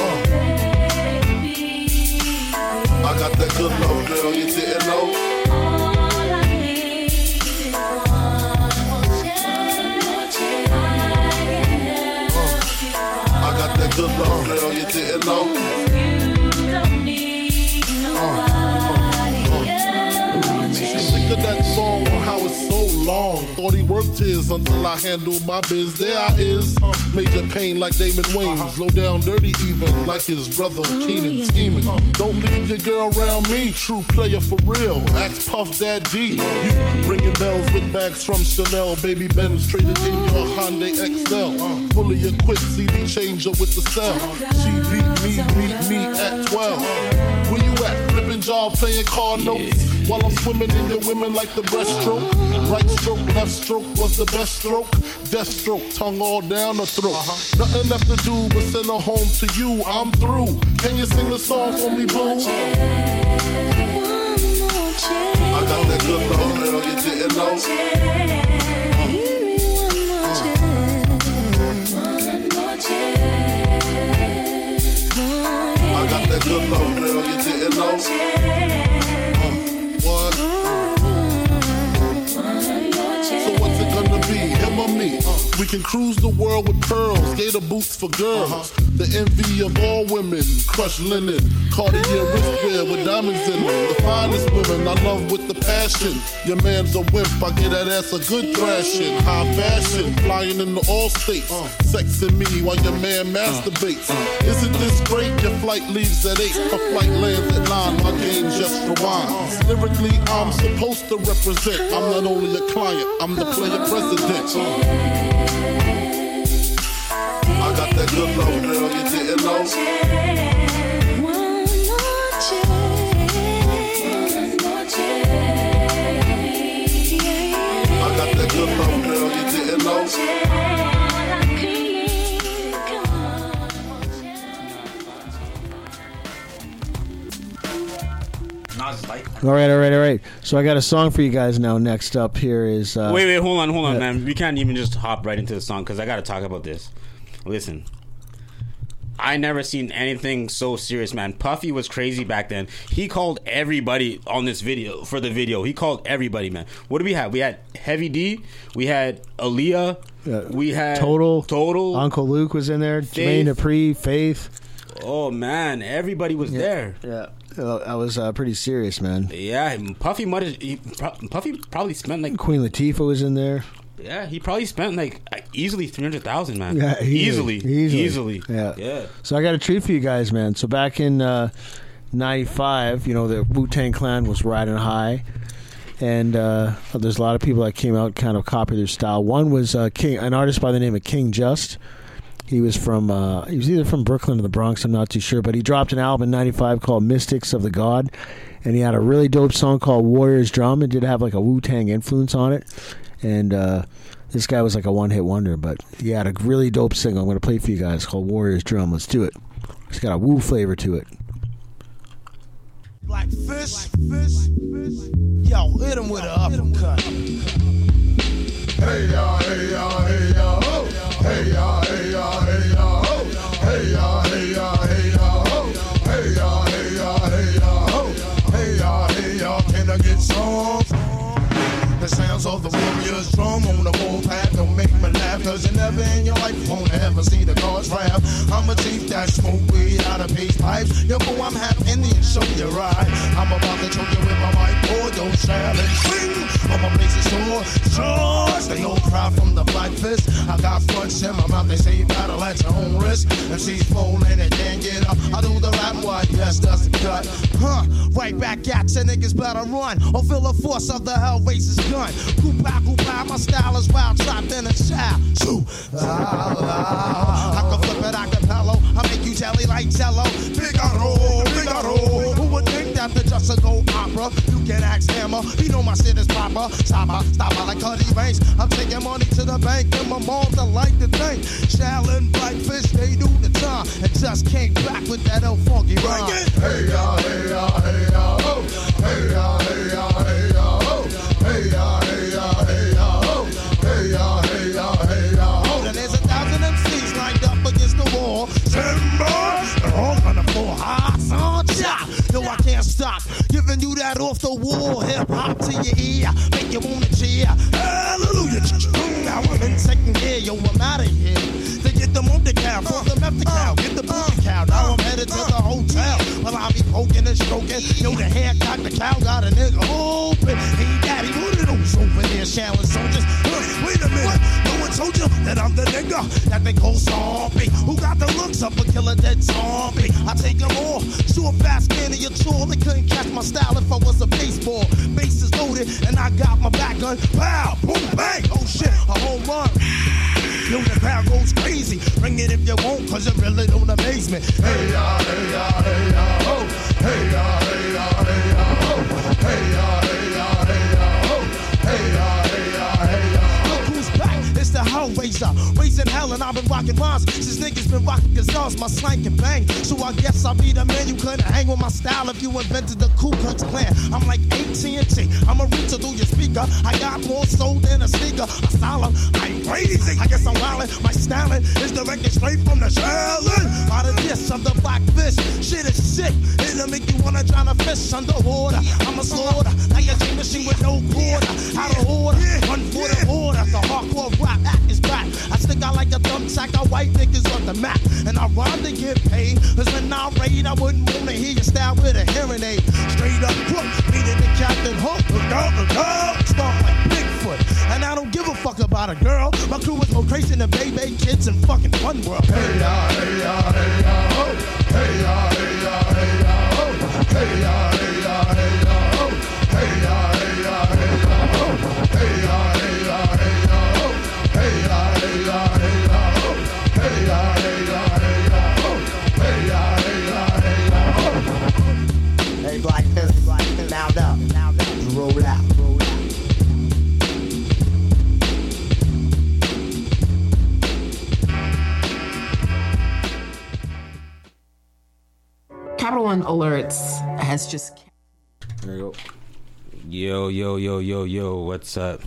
I got that good love, girl, you got that good love, girl, you didn't know. Thought he worked his until I handle my biz. There I is. Uh, major pain like Damon Wayans. Uh-huh. Low down dirty even like his brother Keenen scheming. Uh-huh. Don't leave your girl around me. True player for real. Ask Puff Dad D. You ringing bells with bags from Chanel. Baby Benz traded in your Hyundai Excel. Uh, fully equipped CD changer with the cell. She beat me, beat me at 12. Where you at? Flipping jaw, playing car notes. While I'm swimming in your women like the breaststroke. Right stroke, left stroke was the best stroke. Death stroke, tongue all down the throat. Uh-huh. Nothing left to do but send her home to you. I'm through. Can you sing the song for me, boo? I got that good love, girl, you didn't know. That good love, girl, you didn't know. Uh, what? So what's it gonna be? Him or me? Uh, we can cruise the world with pearls, gator boots for girls. Uh-huh. The envy of all women, crushed linen, Cartier wristwear with diamonds in them. The finest women I love with the passion. Your man's a wimp, I get that ass a good thrashing. High fashion, flying in the all states. Sexing me while your man masturbates. Isn't this great? Your flight leaves at 8, her flight lands at 9. My game just rewinds. Lyrically, I'm supposed to represent. I'm not only a client, I'm the player president. I got that good love, girl, you didn't know. All right, all right, all right. So I got a song for you guys now. Next up here is uh, wait, wait, hold on, hold on, yeah. man. We can't even just hop right into the song because I got to talk about this. Listen, I never seen anything so serious, man. Puffy was crazy back then. He called everybody on this video for the video. He called everybody, man. What do we have? We had Heavy D. We had Aaliyah. we had Total. Total. Uncle Luke was in there. Jermaine Faith. Dupri, Faith. Oh man, everybody was there. Yeah, uh, that was uh, pretty serious, man. Yeah, Puffy might Puffy probably spent like Queen Latifah was in there. Yeah, he probably spent like easily three hundred thousand, man. Yeah, easily, easily, easily, Yeah, yeah. So I got a treat for you guys, man. So back in uh, '95, you know, the Wu Tang Clan was riding high, and uh, there's a lot of people that came out kind of copy their style. One was uh, King, an artist by the name of King Just. He was from uh, he was either from Brooklyn or the Bronx. I'm not too sure, but he dropped an album in '95 called Mystics of the God, and he had a really dope song called Warriors Drum. It did have like a Wu Tang influence on it, and uh, this guy was like a one hit wonder. But he had a really dope single. I'm going to play for you guys called Warriors Drum. Let's do it. It's got a woo flavor to it. Like fish, fish, fish. Yo, hit him with an uppercut. Hey ya, hey ya, hey ya, ho. Hey ya, hey ya, hey ya, ho. Hey ya, hey ya, hey ya, ho. Hey ya, hey ya, hey ya, ho. Hey ya, hey ya, can I get some? Sounds of the warrior's drum on the warpath don't make me laugh Cause you never in your life won't ever see the gods rap I'm a chief that smoke weed out of peace pipes. Yo, boo, I'm half Indian, show you right I'm about to choke you with my mic or your challenge Swing, I'ma blaze a sword Charge, they all cry from the black fist. I got fronts in my mouth, they say you battle at your own risk And she's falling and can't get up. I do the rap, why, yes, that's the cut. Huh, right back at you niggas better run. Or feel the force of the hell race's gun. Goopah, goopah, my style is wild, trapped in a child Shoo, ah, I can flip it, I can pillow I make you jelly like jello Figaro, Figaro Who would think that after just a gold opera. You can ask Hammer, you know my shit is proper. Stopper, stopper like Cuddy Banks. I'm taking money to the bank, and my moms I like to think. Shaolin, Blackfish, they do the time, and just came back with that old funky rhyme. Hey ya, hey ya, hey ya, oh. Hey ya, hey that off the wall hip hop to your ear, make you wanna cheer. Hallelujah. Now I'm in second gear, yo, I'm out of here. To get them on the cow, for the meth cow, get the booty cow. Now I'm headed to the hotel. Well, I'll be poking and stroking. Yo, the haircut, the cow got a nigga open. Hey, daddy, what are those over there, Shaolin soldiers? Wait a minute. One told you that I'm the nigga that they call zombie. Who got the looks of a killer dead zombie? I take them all. Short, fast, skinny, your tall. They couldn't catch my style if I was a baseball. Base is loaded, and I got my back gun. Pow, boom, bang. Oh shit, a home run. Yo, the crowd goes crazy. Ring it if you want, cause it really don't amaze me. Hey, ya, hey, ya, hey, ya, oh. Hey, ya, hey, ya, hey, ya, back. It's the Hellraiser. Raising hell, and I've been rocking rhymes since niggas been rocking guitars. My slang can bang. So I guess I'll be the man you couldn't hang with my style if you invented the Ku Klux Klan. I'm like AT&T. I'm a reacher through your speaker. I got more soul than a sneaker. A style, I'm crazy. I guess I'm wildin'. My styling is directed straight from the shellin'. Out of this of the blackfish. Shit is sick. It'll make you wanna drown a fish underwater. I'm a slaughter. Like a dream machine with no quarter. Out of order. One for the order. The hardcore rap act is back. I stick out like a thumbtack. I white niggas on the map. And I rhyme to get paid. Cause when I raid, I wouldn't wanna hear your style with a hearing aid. Straight up crook. Beating the Captain Hook. Look out. Stomp like Bigfoot. And I don't give a fuck about a girl. My crew is more crazy than baby kids in fucking fun world. Hey ya, hey ya, hey ya, oh. Hey ya, hey ya, hey ya, oh. Hey ya, hey up, roll out, roll out. Capital One Alerts has just There you go. Yo, yo, yo, yo, yo, what's up?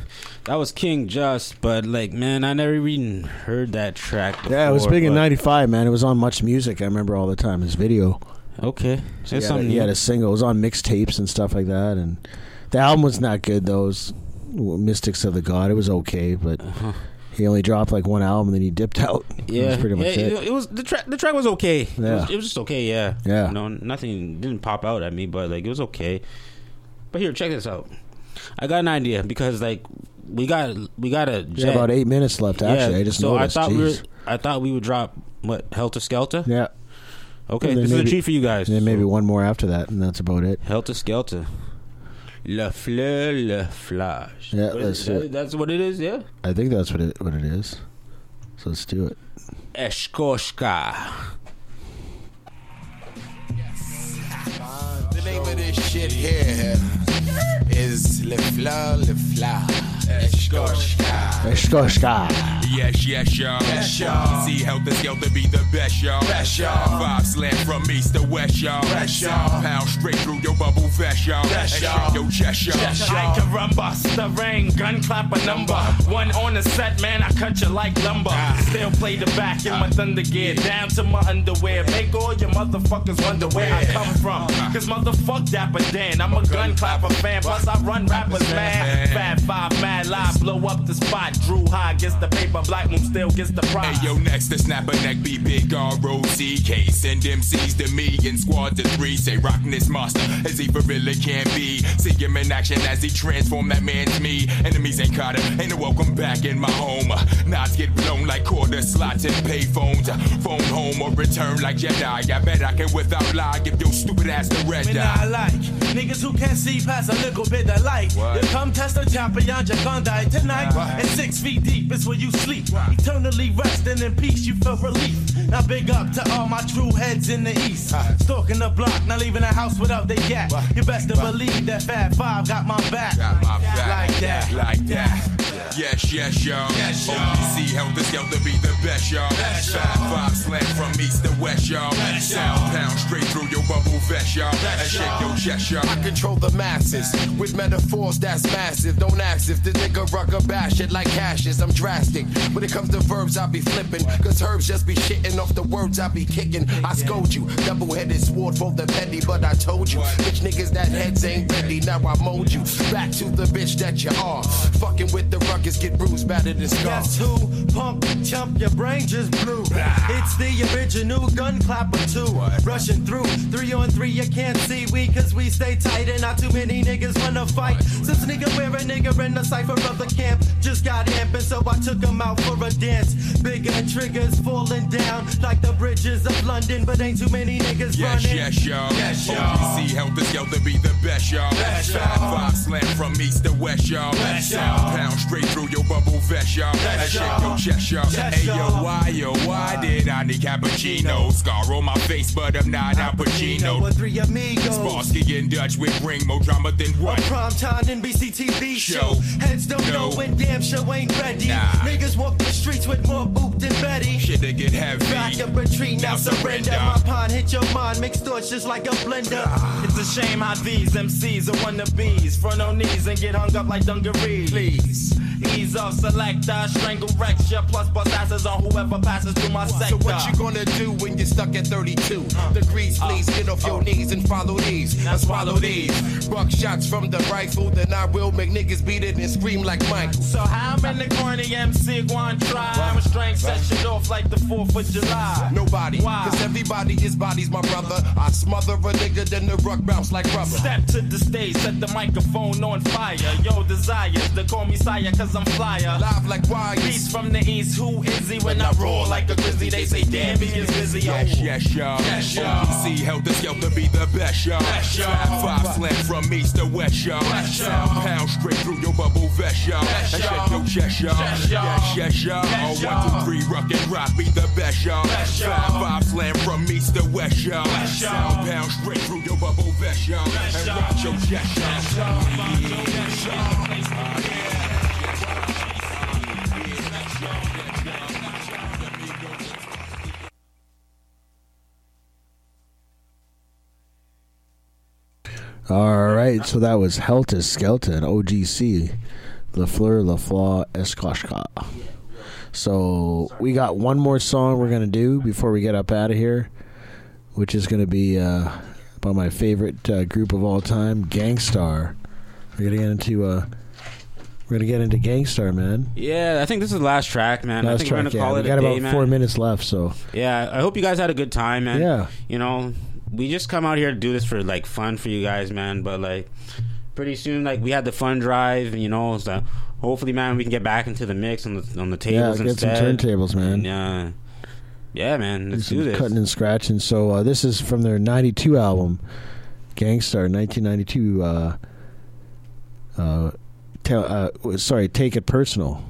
That was King Just, but like, man, I never even heard that track. Before, Yeah, it was big in but- '95, man. It was on Much Music. I remember all the time. His video. Okay, so There's he, had a, something he had a single. It was on mixtapes and stuff like that. And the album was not good. Those Mystics of the God. It was okay, but he only dropped like one album and then he dipped out. <laughs> Uh-huh. Yeah, was pretty much yeah, it. it. it was the track. The track was okay. It, Yeah. was, it was just okay. Yeah, Yeah. No, nothing didn't pop out at me, but like it was okay. But here, check this out. I got an idea because like we got we got a Yeah, about eight minutes left. Actually, I just so noticed. I thought we were I thought we would drop what Heltah Skeltah. Yeah. Okay, this is a maybe- treat for you guys. And then maybe one more after that, and that's about it. Heltah Skeltah. La fleur, le flash. Yeah, What is that's it? it. That's what it is. Yeah. I think that's what it what it is. So let's do it. Eshkoshka. The name of this shit here is Le Fleur Le Fleur. Eshkoshka. Yes, yes, y'all. Yes, y'all. See Heltah Skeltah be the best, y'all. Best, y'all. Five slam from east to west, y'all. Best, y'all. Pound straight through your bubble vest, y'all. Best, y'all. your chest, y'all. I can run bust the rain, gun clap a number. One on the set, man, I cut you like lumber. Ah. Still play the back in my ah. thunder gear, down to my underwear. Make all your motherfuckers wonder where I come from. Ah. Cause motherfuck Dapper Dan, I'm a gun clapper fan. Plus I run rappers, man. Fat five, mad live, blow up the spot. Drew high gets the paper, black moon still gets the prize. Hey, yo, next to snap a neck, be big R-O-C-K. Send MCs to me and squad to three. Say, rockin' this monster as he for really can be. See him in action as he transform that man's me. Enemies ain't caught him, ain't no welcome back in my home. Knots get blown like quarter slots and pay phones. Phone home or return like Jedi. I bet I can without lie give your stupid ass the red not eye. like niggas who can't see past a little bit of light. What? You come test the champion, die tonight. And six feet deep is where you sleep. Eternally resting in peace, you feel relief. Now big up to all my true heads in the east. Stalking the block, not leaving the house without the yak. You best to believe that Fat Five got my back. Got my back. Like that. Like that. Yes, yes, y'all. Yes, y'all. OGC Heltah Skeltah be the best, y'all. Five, five slant from east to west, y'all. Sound pound straight through your bubble vest, y'all. And shake your chest, y'all. I control the masses with metaphors that's massive. Don't ask if the nigga rucker bash it like cashes. I'm drastic. When it comes to verbs, I be flipping. Cause herbs just be shitting off the words I be kicking. I scold you. Double headed sword for the petty, but I told you. Bitch niggas that heads ain't ready. Now I mold you. Back to the bitch that you are. Fucking with the ruckus, get bruised, battered and scarred. Guess who? Pump, chump, your brain just blew. It's the original gun clapper too. Rushing through, three on three, you can't see we cause we stay tight and not too many niggas wanna fight. Since nigga wear a nigga in the cipher of the camp just got amping, so I took him out for a dance. Bigger triggers falling down like the bridges of London, but ain't too many niggas Yes, running. yes, y'all. Yes, y'all. OGC Heltah Skeltah be the best, y'all. Best, y'all. five slant from east to west, y'all. Best, y'all. pound straight through your bubble vest, y'all. Shake y'all. your chest, y'all. Hey, yo, why, yo, why did I need cappuccino? Scar on my face, but I'm not Al Pacino. With three amigos. Sparsky and Dutch with bring more drama than what? A prime time NBC TV show. Heads don't No. know when damn show ain't ready. Nah. Niggas walk the streets with more boot than Betty. Shit, they get heavy. Back up retreat, now Now surrender. surrender. My pond hit your mind, mix thoughts just like a blender. Ah. It's a shame how these MCs are wannabes. Front on knees and get hung up like dungarees. Please. Ease off, selector, strangle Rex, ya, plus bust asses on whoever passes through my sector. So what you gonna do when you're stuck at 32 degrees? Uh. Please get off your uh. knees and follow these. Now swallow these. Buck shots from the rifle, then I will make niggas beat it and scream like Michael. So how many the corny MC going try? I'm a strength set shit off like the 4th of July. Nobody, Why? cause everybody is bodies, my brother. I smother a nigga, then the ruck bounce like rubber. Step to the stage, set the microphone on fire. Yo, desires to call me sire, cause I'm flyer. Live like wires. Beast from the east, who is he? When I roar like a grizzly, they say, damn, he is busy. Yes, yes, y'all. Yes, y'all. OGC Heltah Skeltah be the best, y'all. Best, y'all. Five, five slant from east to west, y'all. Sound pound straight through your bubble vest, y'all. Y'all. shake your chest, y'all. Yes. Yes, y'all. Best, y'all. three, rock and rock be the best, y'all. Five, five slant from east to west, y'all. Sound pound straight through your bubble vest, y'all. And rock your chest, y'all. All right, so that was Heltah Skeltah OGC, Le Fleur, La Flaw, Eshkoshka. So we got one more song we're gonna do before we get up out of here, which is gonna be uh, by my favorite uh, group of all time, Gang Starr. We're gonna get into uh, we're gonna get into Gang Starr, man. Yeah, I think this is the last track, man. I think track, we're gonna yeah. call we it got a about day, man. four minutes left, so Yeah, I hope you guys had a good time, man. Yeah. You know, we just come out here to do this for like fun for you guys, man. But like, pretty soon, like we had the fun drive, and you know. So hopefully, man, we can get back into the mix on the on the tables yeah, get some turntables, man. Yeah, yeah, man. Let's some do this. cutting and scratching. So uh, this is from their '92 album, Gang Starr, 1992. Uh, uh, tell, uh, sorry, take it personal.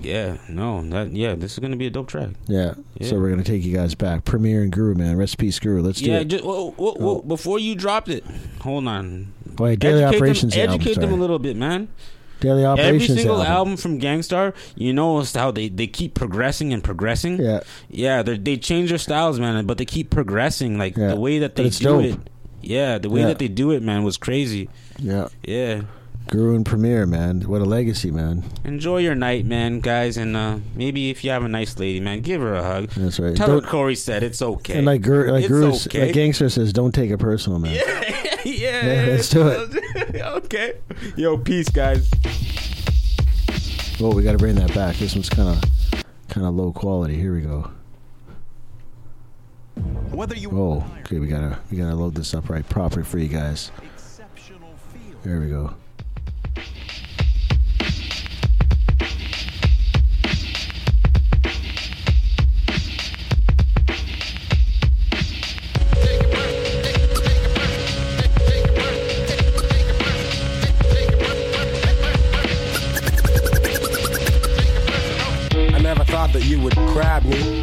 Yeah, no, that yeah, this is gonna be a dope track. Yeah. Yeah. So we're gonna take you guys back. Premier and Guru, man. Recipe Guru. Let's do yeah, it. just whoa, whoa, whoa, before you dropped it, hold on. Wait, Daily educate Operations Them, album, educate them a little bit, man. Daily operations. Every single album. album. from Gang Starr, you know how they, they keep progressing and progressing. Yeah. yeah. They they change their styles, man, but they keep progressing. Like Yeah. the way that they do dope. it. Yeah, the way Yeah. that they do it, man, was crazy. Yeah. Yeah. Guru and Premier, man. What a legacy, man. Enjoy your night, man, guys, and uh, maybe if you have a nice lady, man, give her a hug. That's right. Tell her Don't- Corey said it's okay. And like Guru, like Guru, okay. like Gang Starr says, don't take it personal, man. yeah, <laughs> Yeah, let's do it. <laughs> okay. Yo, peace, guys. Well, we got to bring that back. This one's kind of, kind of low quality. Here we go. Whether you Oh, okay. We gotta, we gotta load this up right proper for you guys. There we go.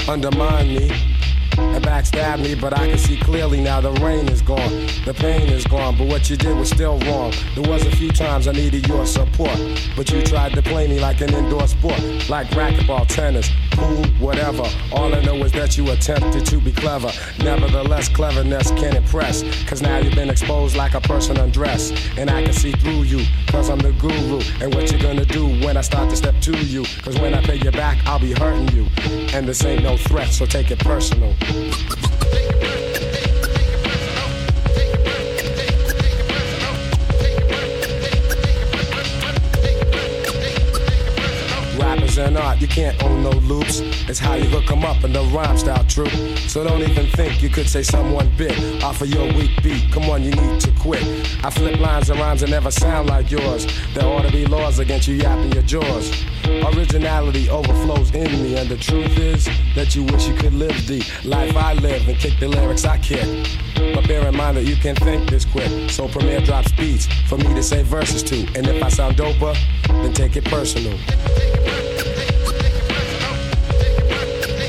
Undermine me, and backstab me, but I can see clearly now the rain is gone, the pain is gone, but what you did was still wrong. There was a few times I needed your support, but you tried to play me like an indoor sport, like racquetball, tennis, pool, whatever. All I know is that you attempted to be clever. Nevertheless, cleverness can impress, cause now you've been exposed like a person undressed, and I can see through you, cause I'm the guru, and what you gonna do when I start to step to you, cause when I pay you back, I'll be hurting you, and this ain't no threat, so take it personal. Rappers and art, you can't own no loops. It's how you hook 'em up and the rhyme style true. So don't even think you could say someone bit off of your weak beat. Come on, you need to quit. I flip lines and rhymes that never sound like yours. There ought to be laws against you yapping your jaws. Originality overflows in me, and the truth is that you wish you could live the life I live and kick the lyrics I kick. But bear in mind that you can think this quick. So Premier drops beats for me to say verses to. And if I sound doper, then take it personal.